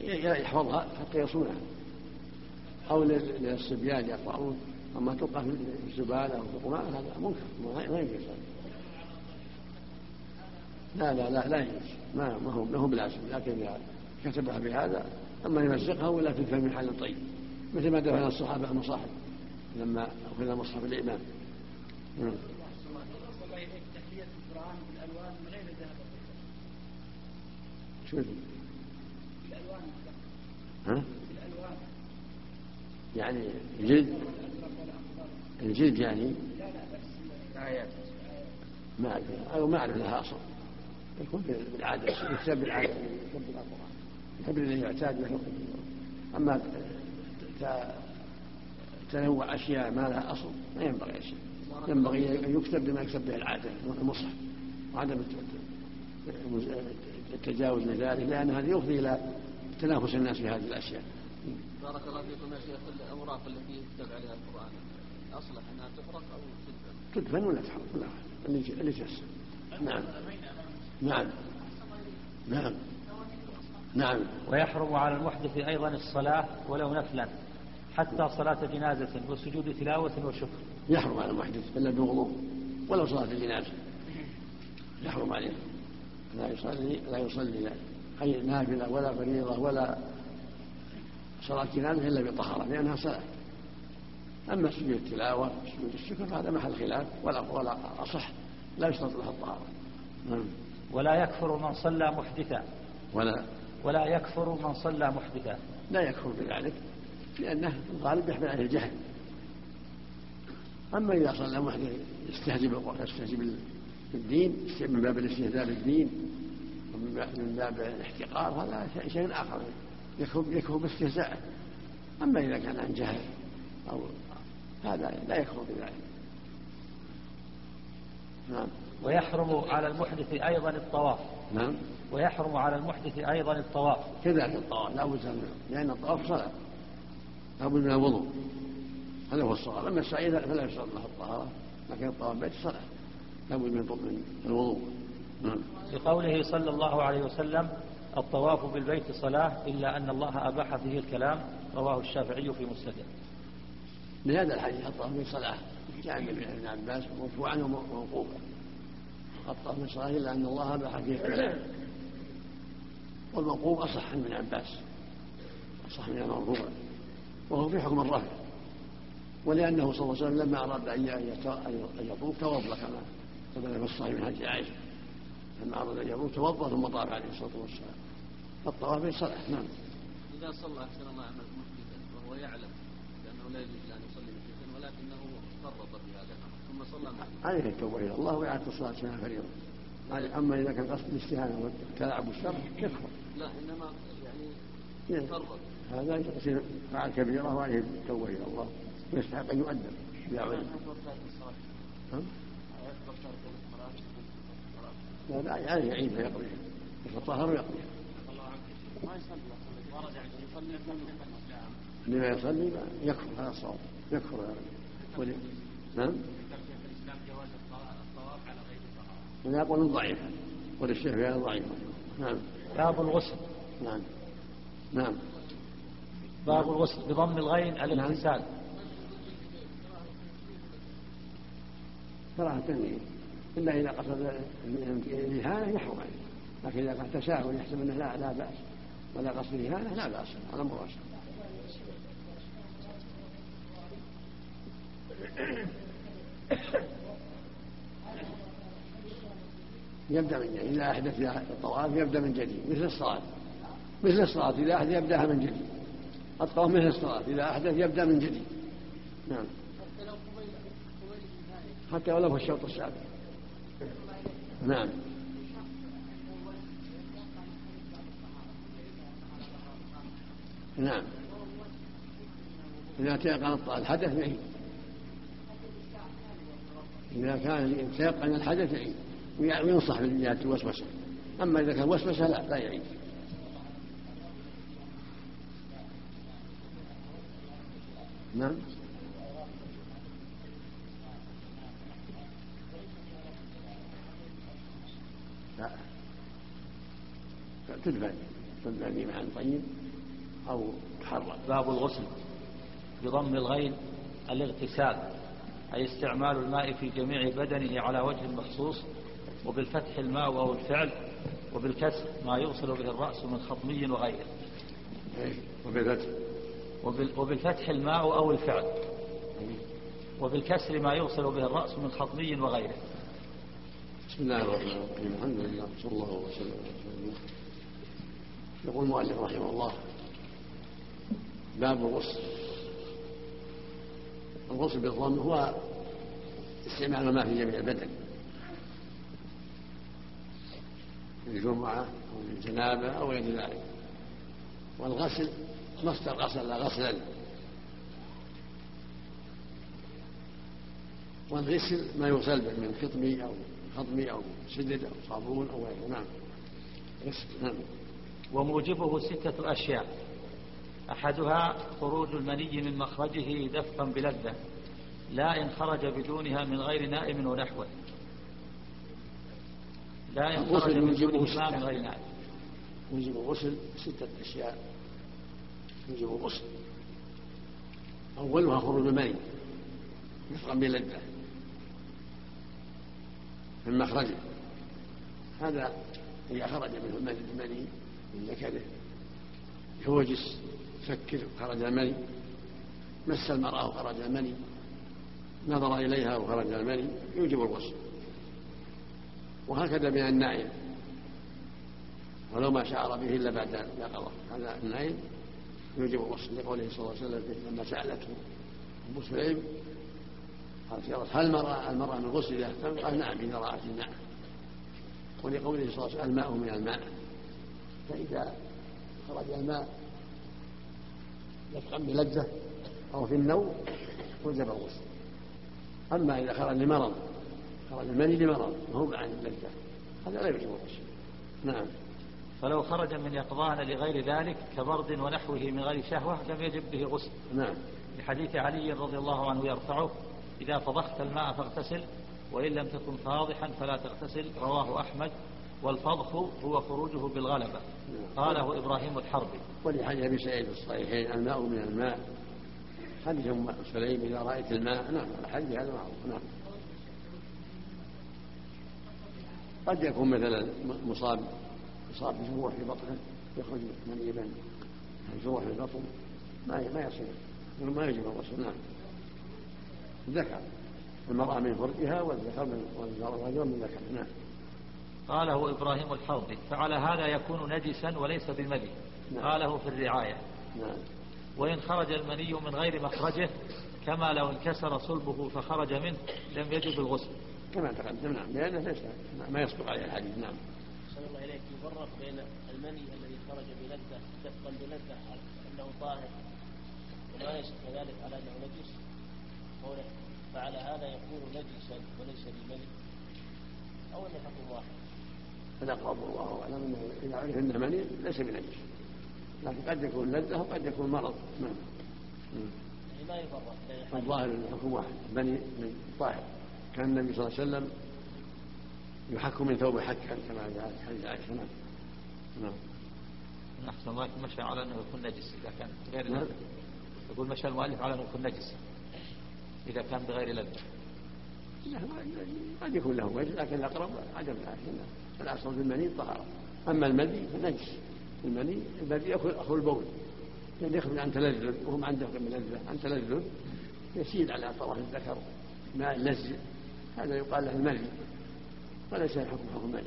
يحفظها حتى يصونها. أو لل- للصبيان يقرؤون أما تلقى في الزبالة أو في القمامة هذا منكر. ما يجوز. لا لا لا لا يجوز. ما ما هو ما هو بلازم. لكن إذا كتبها بهذا أما يمزقها ولا تدفن من حال طيب. مثل ما دفن الصحابة المصاحف. لما أخذ مصحف الإمام. نعم. شو اسمه؟ بالألوان ها؟ بالألوان يعني الجلد؟ الجلد يعني؟ آيات ما أعرف. أو ما أعرف لها أصل يكون بالعادة يكتب بالعادة. يكتب بالقرآن. يكتب الذي يعتاد له أما تنوع أشياء ما لها أصل. ما ينبغي أشياء ينبغي أن يكتب بما يكتب به العادة المصحف وعدم الت- التجاوز لذلك لأن هذا يفضي إلى تنافس الناس في هذه الأشياء. بارك الله فيكم يا شيخ الأوراق التي يكتب عليها القرآن أصلح أنها تحرق أو تدفن؟ تدفن ولا تحرق؟ لا اللي اللي تيسر نعم. نعم. نعم. نعم. ويحرم على المحدث أيضا الصلاة ولو نفلا. حتى صلاة جنازة وسجود تلاوة وشكر. يحرم على المحدث إلا بوضوء ولو صلاة الجنازه يحرم عليه. لا يصلي لا يصلي اي نافلة ولا فريضة ولا صلاة جنازة إلا بطهارة لأنها صلاة. أما سجود التلاوة سجود الشكر فهذا محل خلاف ولا ولا أصح. لا يشترط لها الطهارة. نعم. ولا يكفر من صلى محدثا. ولا ولا يكفر من صلى محدثا. لا يكفر بذلك. لأنه في الغالب يحمل عليه الجهل. أما إذا صلى محدث يستهزئ بالقرآن يستهزئ بال- بالدين من باب الاستهزاء بالدين ومن باب- الاحتقار هذا شيء- آخر. يكفر باستهزائه أما إذا كان عن جهل أو هذا لا يكفر بذلك. نعم. ويحرم على المحدث أيضا الطواف. نعم. ويحرم على المحدث أيضا الطواف. كذلك الطواف لا بد لأن الطواف صلاة. لا بد من الوضوء. هذا هو الصواب. أما السعي فلا يشترط له الطهارة. لكن الطواف بيت صلاة لا بد من من الوضوء. نعم. لقوله صلى الله عليه وسلم الطواف بالبيت صلاة إلا أن الله أباح فيه الكلام رواه الشافعي في مسنده لهذا الحديث الطواف من صلاة. جاء عن ابن عباس مرفوعا وموقوفا. الطواف من صلاة إلا أن الله أباح فيه الكلام. والموقوف أصح عن ابن عباس. أصح من المرفوع وهو في حكم الرفع ولأنه صلى الله عليه وسلم لما أراد أن يطوف توضأ كما ثبت في الصحيح من حديث عائشة. لما أراد أن يطوف توضأ ثم طاف عليه الصلاة والسلام. فالطواف من صلاة نعم. إذا صلى أحسن الله عمل محدثا وهو يعلم بأنه لا يجوز أن يصلي محدثا ولكنه فرط في هذا الأمر ثم صلى محدثا عليه التوبة إلى الله وإعادة الصلاة اسمها فريضة. أما إذا كان قصد الاستهانة والتلاعب والشر يكفر. لا إنما يعني يعني فرط. هذا يصير فعل كبيرة وعليه التوبة إلى الله ويستحق أن يؤدب. ها؟ لا لا عليه يعيدها يقضيها يتطهر ويقضيها لما يصلي يكفر هذا الصواب. يكفر هذا نعم؟ أنا أقول ضعيفة وللشيخ هذا ضعيفة نعم. باب الغسل. نعم. نعم. باب الغسل بضم الغين الاغتسال كراهة تنويه إلا إذا قصد الإهانة يحرم. عليه لكن إذا كان تساهل يحسب أنه لا لا بأس. ولا قصد الإهانة لا بأس. على مراسل يبدأ من جديد. إذا أحدث الطواف يبدأ من جديد. مثل الصلاة. مثل الصلاة. إذا أحدث يبدأها من جديد. الطواف مثل الصلاة إذا أحدث يبدأ من جديد. نعم. حتى ولو في الشوط السابع نعم. نعم. إذا تيقن الحدث يعيد إذا كان تيقن الحدث يعيد وينصح من جهة الوسوسة. أما إذا كان وسوسة لا لا يعيد نعم. لا. تدفن تدفن مع طيب أو تحرك. باب الغسل بضم الغين الاغتسال أي استعمال الماء في جميع بدنه على وجه مخصوص وبالفتح الماء أو الفعل وبالكسر ما يغسل به الرأس من خطمي وغيره. إيه، وبالفتح. وبالفتح الماء أو الفعل. وبالكسر ما يغسل به الرأس من خطمي وغيره. بسم الله الرحمن الرحيم. الحمد لله صلى الله وسلم يقول المؤلف رحمه الله باب الغسل. الغسل بالضم هو استعمال الماء في جميع البدن. للجمعة أو للجنابة أو غير ذلك. والغسل مصدر غسل غسلا والغسل ما يغسل به من خطمي أو خطمي أو سدد أو صابون أو غيره. نعم. غسل نعم. وموجبه ستة أشياء. أحدها خروج المني من مخرجه دفقا بلذة لا إن خرج بدونها من غير نائم ونحوه. لا إن خرج بدونها من غير نائم. يوجب الغسل ستة أشياء. يوجب الغسل أولها خروج المني دفقا بلذة من مخرجه هذا إذا خرج منه المني من ذكره يوجس فكر خرج المني مس المرأة وخرج المني نظر إليها وخرج المني يوجب الغسل وهكذا من النائم ولو ما شعر به إلا بعد اليقظة هذا النائم يوجب الغسل لقوله صلى الله عليه وسلم لما سألته أبو سليم قالت يا هل المرأة المرأة من غسل إذا قال نعم إذا رأت النعم ولقوله صلى الله عليه وسلم الماء من الماء. فإذا خرج الماء يفقا بلذة أو في النوم وجب الغسل. أما إذا خرج لمرض خرج المني لمرض وهو عن اللذة؟ هذا لا يجب الغسل. نعم. فلو خرج من يقظان لغير ذلك كبرد ونحوه من غير شهوة لم يجب به غسل. نعم. لحديث علي رضي الله عنه يرفعه إذا فضخت الماء فاغتسل وإن لم تكن فاضحا فلا تغتسل. رواه أحمد. والفضخ هو خروجه بالغلبة. قاله إبراهيم الحربي. ولحديث أبي سعيد الصحيحين الماء من الماء. حديث أم سليم إذا رأيت الماء. نعم الحديث هذا معروف. نعم. قد يكون مثلا مصاب مصاب بجروح في بطنه يخرج من اليمن. جروح في البطن ما ما يصير. ما يجب الغسل نعم. ذكر. المرأة من فرجها والذكر من والرجل من ذكر. نعم. قاله إبراهيم الحوضي فعلى هذا يكون نجسا وليس بمني نعم. قاله في الرعاية. نعم. وإن خرج المني من غير مخرجه كما لو انكسر صلبه فخرج منه لم يجب الغسل. كما تقدم. نعم. لأنه ليس ما يصدق عليه الحديث. نعم. صلى الله إليك يفرق بين المني الذي خرج بلذة دفقا بلذة أنه طاهر وما ليس كذلك على أنه نجس؟ فعلى هذا يكون نجسا وليس بمني. أو أن الحكم واحد. فالأقرب والله أعلم أنه إذا عرف أنه مني ليس بنجس. لكن قد يكون لذة وقد يكون مرض. نعم. يعني ما يفرق الظاهر أن الحكم واحد بني طاهر. كان النبي صلى الله عليه وسلم يحك من ثوب حكا كما جاء في حديث عائشة نعم. نعم الله مشى على أنه يكون نجس إذا كان غير نعم. يقول مشى المؤلف على أنه يكون نجس إذا كان بغير لذة. قد يكون له وجه لكن الأقرب عدم العافية. الأصل في المني الطهارة. أما المدي فنجس. المني المدي أخو البول. يعني يخرج عن تلذذ وهم عنده لذة عن تلذذ. يسيل على طرف الذكر ماء لزج هذا يقال له المني وليس الحكم حكم المني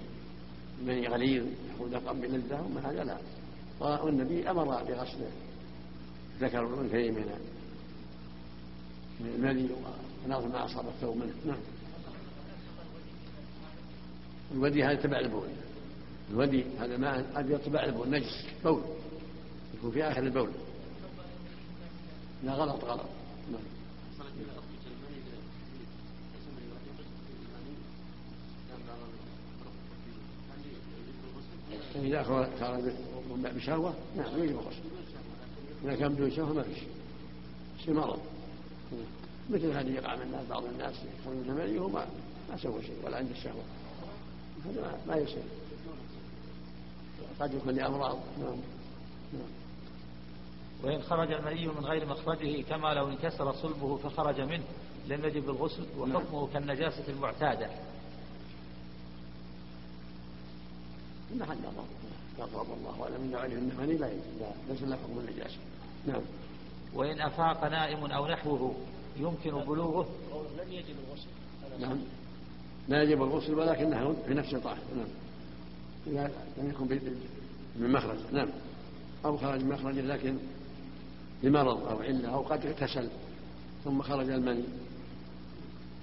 المني غليظ يخرج دفقا بلذة وما هذا لا. والنبي أمر بغسل ذكر الأنثيين من من المني ونظر ما أصاب الثوب منه. نعم. الودي هذا تبع البول. الودي هذا ماء أبيض تبع البول. نجس. بول. يكون في آخر البول. لا غلط غلط. إذا خرج بشهوة نعم. يجب الغسل إذا كان بدون شهوة ما فيش في مرض. مثل هذه يقع من الناس بعض الناس يخرج من المني وهو ما سوى شيء ولا عنده الشهوة هذا ما يصير. قد يكون لأمراض. نعم. نعم. وإن خرج المني من غير مخرجه كما لو انكسر صلبه فخرج منه. لم يجب الغسل وحكمه كالنجاسة المعتادة. محل نظر يقرب الله اعلم ان عليه لا لا ليس له حكم النجاسه نعم وإن أفاق نائم أو نحوه يمكن بلوغه. لم يجب الغسل نعم. لا يجب الغسل ولكنه في نفس طاهر نعم. إذا لم يكن من مخرج. نعم. أو خرج من مخرج لكن لمرض أو علة أو قد اغتسل ثم خرج المني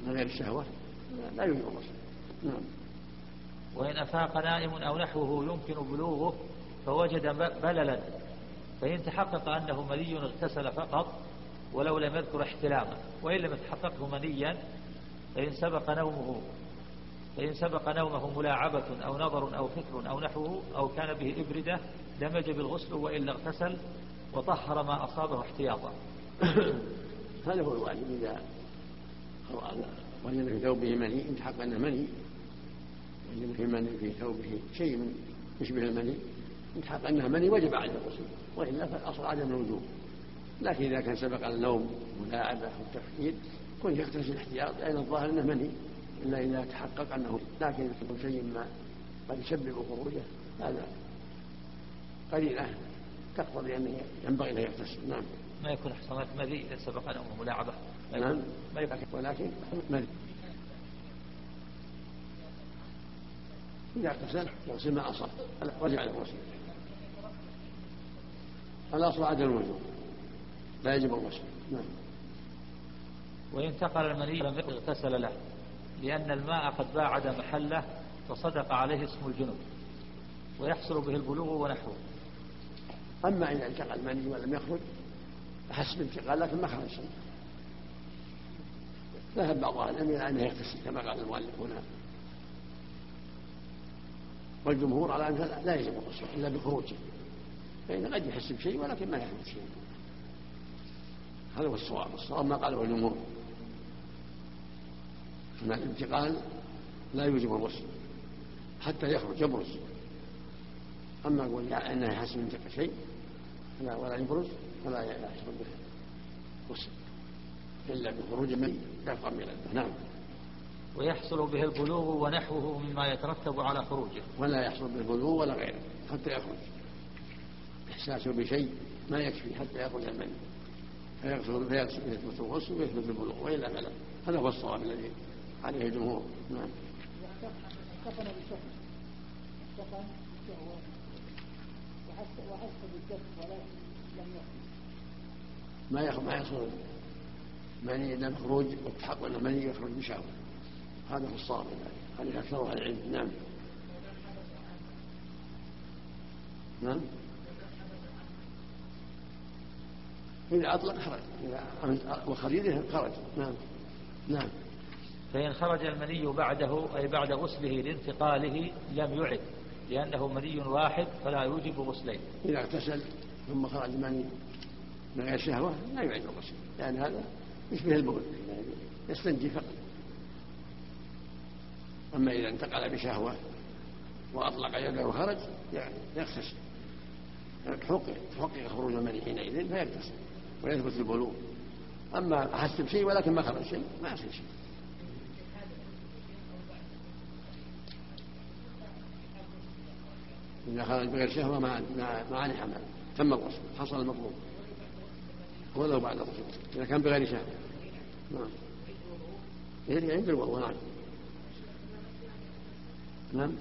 من غير الشهوة لا يوجب الغسل. نعم. وإن أفاق نائم أو نحوه يمكن بلوغه فوجد بللا. فإن تحقق أنه مني اغتسل فقط ولو لم يذكر احتلاما. وإن لم يتحققه منيا فإن سبق نومه فإن سبق نومه ملاعبة أو نظر أو فكر أو نحوه أو كان به إبردة لم يجب الغسل وإلا اغتسل وطهر ما أصابه احتياطا. هذا هو الواجب إذا وجد في ثوبه مني إن تحقق أنه مني. وجد في مني في ثوبه شيء من يشبه المني. إن تحقق أنه مني وجب عليه الغسل وإلا فالأصل عدم الوجوب. لكن إذا كان سبق النوم ملاعبة أو تفكير كن يغتسل احتياط لأن الظاهر أنه مني إلا إذا تحقق أنه لكن يكون شيء ما قد يسبب خروجه هذا قليلة تقتضي أنه ينبغي أن يغتسل. نعم. ما يكون حصانات مذي إذا سبق نومه ملاعبة نعم. ما يكون ولكن مذي إذا اغتسل يغسل ما أصاب. رجع الغسل الأصل عدم الوجوب لا يجب الغسل نعم. وإن انتقل المني لم اغتسل له لأن الماء قد باعد محله فصدق عليه اسم الجنوب ويحصل به البلوغ ونحوه. أما إذا انتقل المني ولم يخرج فحسب انتقال لكن ما خرج. شيء ذهب بعض أهل العلم إلى أنه يغتسل كما قال المؤلف هنا. والجمهور على أنه لا يجب الغسل إلا بخروجه فإنه قد يحس بشيء ولكن ما يخرج شيء هذا هو الصواب. الصواب ما قاله الجمهور. أن الانتقال لا يوجب الغسل حتى يخرج يبرز. أما يقول أنه يحس من شيء فلا ولا يبرز فلا يحصل به غسل إلا بخروج من يفقى من نعم. ويحصل به البلوغ ونحوه مما يترتب على خروجه. ولا يحصل به البلوغ ولا غيره حتى يخرج. إحساسه بشيء ما يكفي حتى يخرج المني فيغسل فيثبت الغسل ويثبت البلوغ وإلا فلا. هذا هو الصواب الذي عليه الجمهور. نعم. احتقن بشهوة احتقن بشهوة وحس بالدف ولكن لم يخرج ما يخرج ما يحصل مني إلا بخروج والتحقق أن المني يخرج بشهوة هذا هو الصواب هذا أكثر أهل العلم؟ نعم. نعم. إذا أطلق خرج. إذا وخريجه خرج. نعم. نعم. فإن خرج المني بعده أي بعد غسله لانتقاله لم يعد لأنه مني واحد فلا يوجب غسلين. إذا اغتسل ثم خرج المني من غير شهوة لا يعد الغسل لأن هذا يشبه البول يستنجي فقط. أما إذا انتقل بشهوة وأطلق يده وخرج يعني يغتسل. تحقق خروج المني حينئذ فيغتسل ويثبت البلوغ. أما أحس بشيء ولكن ما خرج شيء ما يصير شيء إذا خرج بغير شهوة ما ما عليه عمل. تم الغسل حصل المطلوب. ولو بعد الغسل إذا كان بغير شهوة. نعم. عند الوضوء نعم. نعم.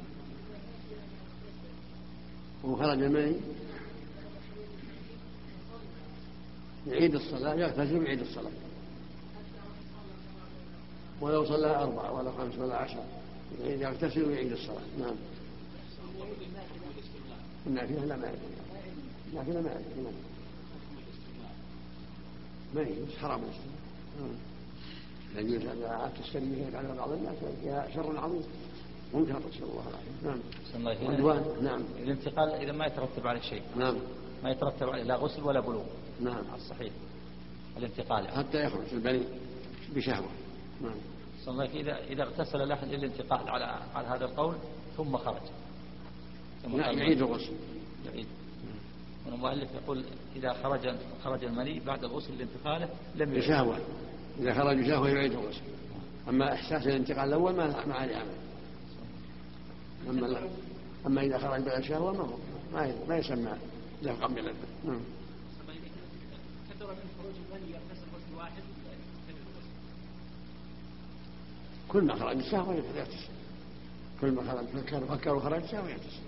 وخرج المني يعيد الصلاة يغتسل ويعيد الصلاة. ولو صلى أربعة ولا خمس ولا عشرة يغتسل ويعيد الصلاة. نعم. النافلة لا ما يجوز النافلة ما يجوز ما يجوز حرام. الاستماع يجوز هذا عادة السرية على بعض الناس فيها شر عظيم. منكر نسأل الله العافية نعم. عدوان. نعم. الانتقال إذا ما يترتب عليه شيء. نعم. ما يترتب عليه. لا غسل ولا بلوغ. نعم. الصحيح. الانتقال. حتى يخرج البني بشهوة. نعم. صلى الله. إذا إذا اغتسل الأحد للانتقال على على هذا القول ثم خرج. ثم خرج. يعيد الغسل. يعيد. والمؤلف يقول إذا خرج خرج المني بعد الغسل لانتقاله لم يعيد. بشهوة. إذا خرج بشهوة يعيد الغسل. أما إحساس الانتقال الأول ما ما عليه عمل. أما. أما إذا خرج بلا شهوة ما هو. ما ما يسمى لفقا من نعم. كثر من خروج المني يغتسل غسل واحد كل ما خرج الشهوة يغتسل. كل ما خرج فكر فكر وخرج الشهوة يغتسل.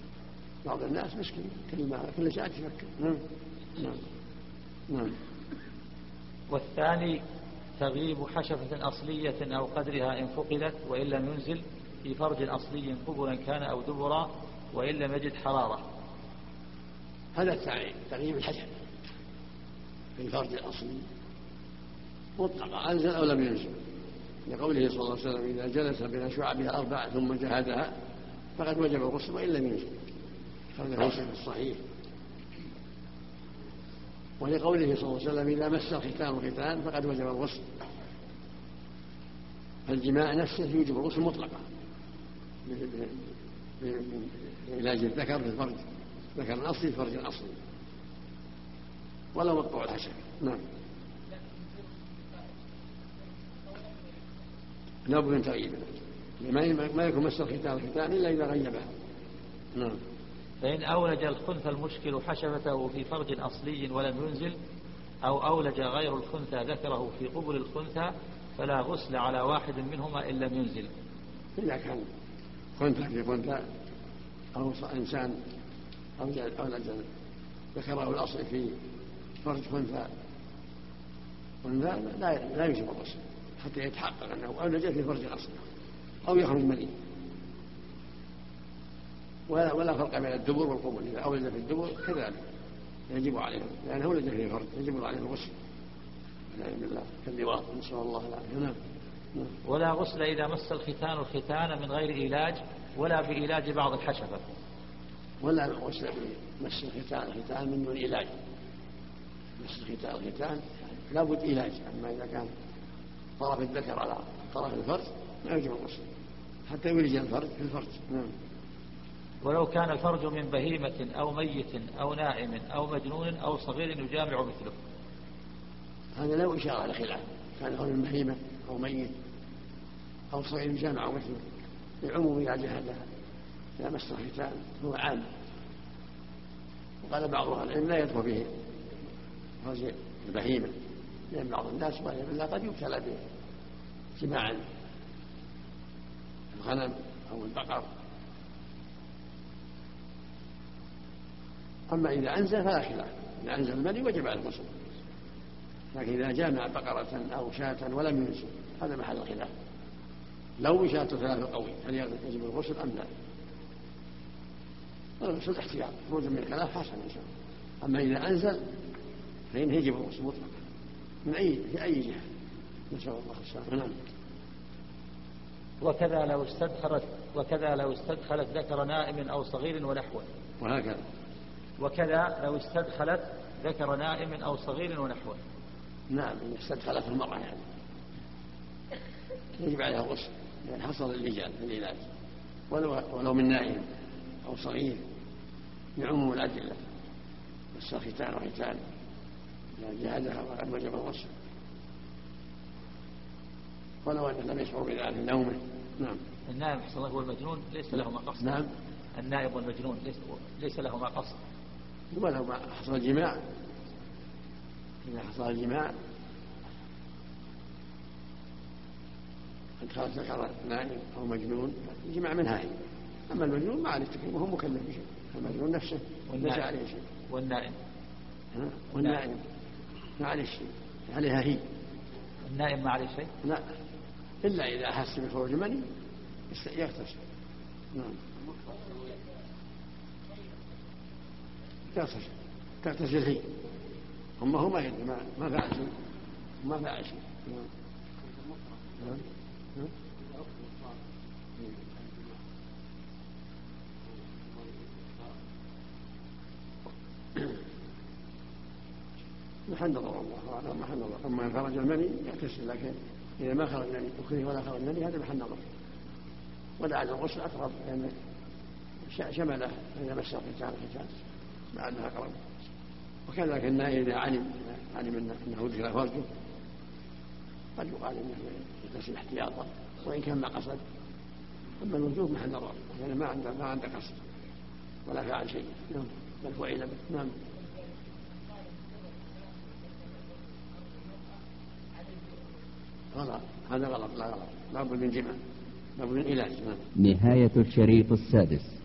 بعض الناس مسكين كل ما كل ساعة يفكر. نعم. نعم. نعم. والثاني تغيب حشفة أصلية أو قدرها إن فقدت وإن لم ينزل. في فرج أصلي قبلا كان أو دبرا وإن لم يجد حرارة. هذا التعليم تغييب الحشد في الفرج الأصلي. مطلقا أنزل أو لم ينزل. لقوله صلى الله عليه وسلم إذا جلس بين شعبها أربع ثم جهدها فقد وجب الغسل وإن لم ينزل. هذا مسلم الصحيح. ولقوله صلى الله عليه وسلم إذا مس الختان ختان فقد وجب الغسل. فالجماع نفسه يوجب الغسل مطلقا. بعلاج الذكر في الفرج. ذكر أصلي في فرج أصلي ولا مقطوع الحشر. نعم. لا بد من تغييبه ما يكون مس الختان الختان إلا إذا غيبها. نعم. فإن أولج الخنثى المشكل حشفته في فرج أصلي ولم ينزل أو أولج غير الخنثى ذكره في قبل الخنثى فلا غسل على واحد منهما إن لم ينزل. إذا كان خنثى في خنثى أو إنسان أولج أولج ذكره الأصل في فرج خنثى خنثى لا لا يجب الغسل حتى يتحقق أنه أولج في فرج الأصل أو يخرج مني ولا ولا فرق بين الدبر والقبول إذا أولج في الدبر كذلك. يجب عليه لأنه أولج في الفرج يجب عليه الغسل. والعياذ بالله كاللواط نسأل الله العافية. نعم. ولا غسل إذا مس الختان الختان من غير إيلاج ولا بإيلاج بعض الحشفة. ولا غسل بمس الختان الختان من دون علاج مس الختان الختان لابد علاج أما إذا كان طرف الذكر على طرف الفرج ما يجب الغسل حتى يولج الفرج في الفرج. نعم. ولو كان الفرج من بهيمة أو ميت أو نائم أو مجنون أو صغير يجامع مثله. هذا له إشارة على خلاف. كان يكون من بهيمة أو ميت أو صغير جامع مثله لعموم علاج هذا إذا مس الختان هو عام. وقال بعض أهل العلم لا يدخل فيه فرج البهيمه لأن بعض الناس والعياذ بالله قد يبتلى بجماع الغنم أو البقر. أما إذا أنزل فلا خلاف. إذا أنزل المني وجب على الغسل. لكن إذا جامع بقرة أو شاة ولم ينزل هذا محل الخلاف. لو شاة ثلاث قوي هل يجب الغسل أم لا؟ الغسل احتياط خروج من الخلاف حسن إن شاء الله. أما إذا أنزل فإنه يجب الغسل مطلقا. من أي في أي جهة؟ نسأل الله السلامة نعم. وكذا لو استدخلت وكذا لو استدخلت ذكر نائم أو صغير ونحوه. وهكذا. وكذا لو استدخلت ذكر نائم أو صغير ونحوه. نعم استدخلت المرأة يعني. يجب عليها الغسل. لأن حصل الرجال في العلاج. ولو ولو من نائم أو صغير لعموم الأدلة. بس ختان وختان. إذا جهدها وقد وجب الغسل. ولو أنه لم يشعر بذلك في نومه. نعم. النائم حصل الله والمجنون ليس له مقصد نعم. النائم والمجنون ليس, ليس لهما قصد. ولو ما حصل الجماع. إذا حصل الجماع قد ذكر نائم أو مجنون الجماع منها. هي أما المجنون ما عليه تكليف وهو مكلف بشيء. المجنون نفسه ليس عليه شيء. والنائم؟ والنائم ما عليه شيء. عليها هي. النائم ما عليه شيء؟ لا. إلا إذا أحس بخروج مني يغتسل نعم. تغتسل تغتسل هي. أما هو ما يدري ما فعل شيء. ما فعل شيء. نعم. نعم. محل نظر الله اعلم محل نظر. أما إن خرج المني يغتسل لكن إذا ما خرج مني وكره ولا خرج مني هذا محل نظر. ولعل الغسل أقرب لأن شمله إذا مس الختان الختان مع انها أقرب. وكذلك النائم إذا علم علم انه ذكر فرجه قد يقال إنه يغتسل احتياطا وإن كان ما قصد. أما الوجوب محل نظر يعني ما عنده ما عنده قصد ولا فعل شيء. نعم. بل هو علم نعم. غلط. هذا غلط لا غلط. لابد من جمع لابد من علاج نعم. نهاية الشريط السادس.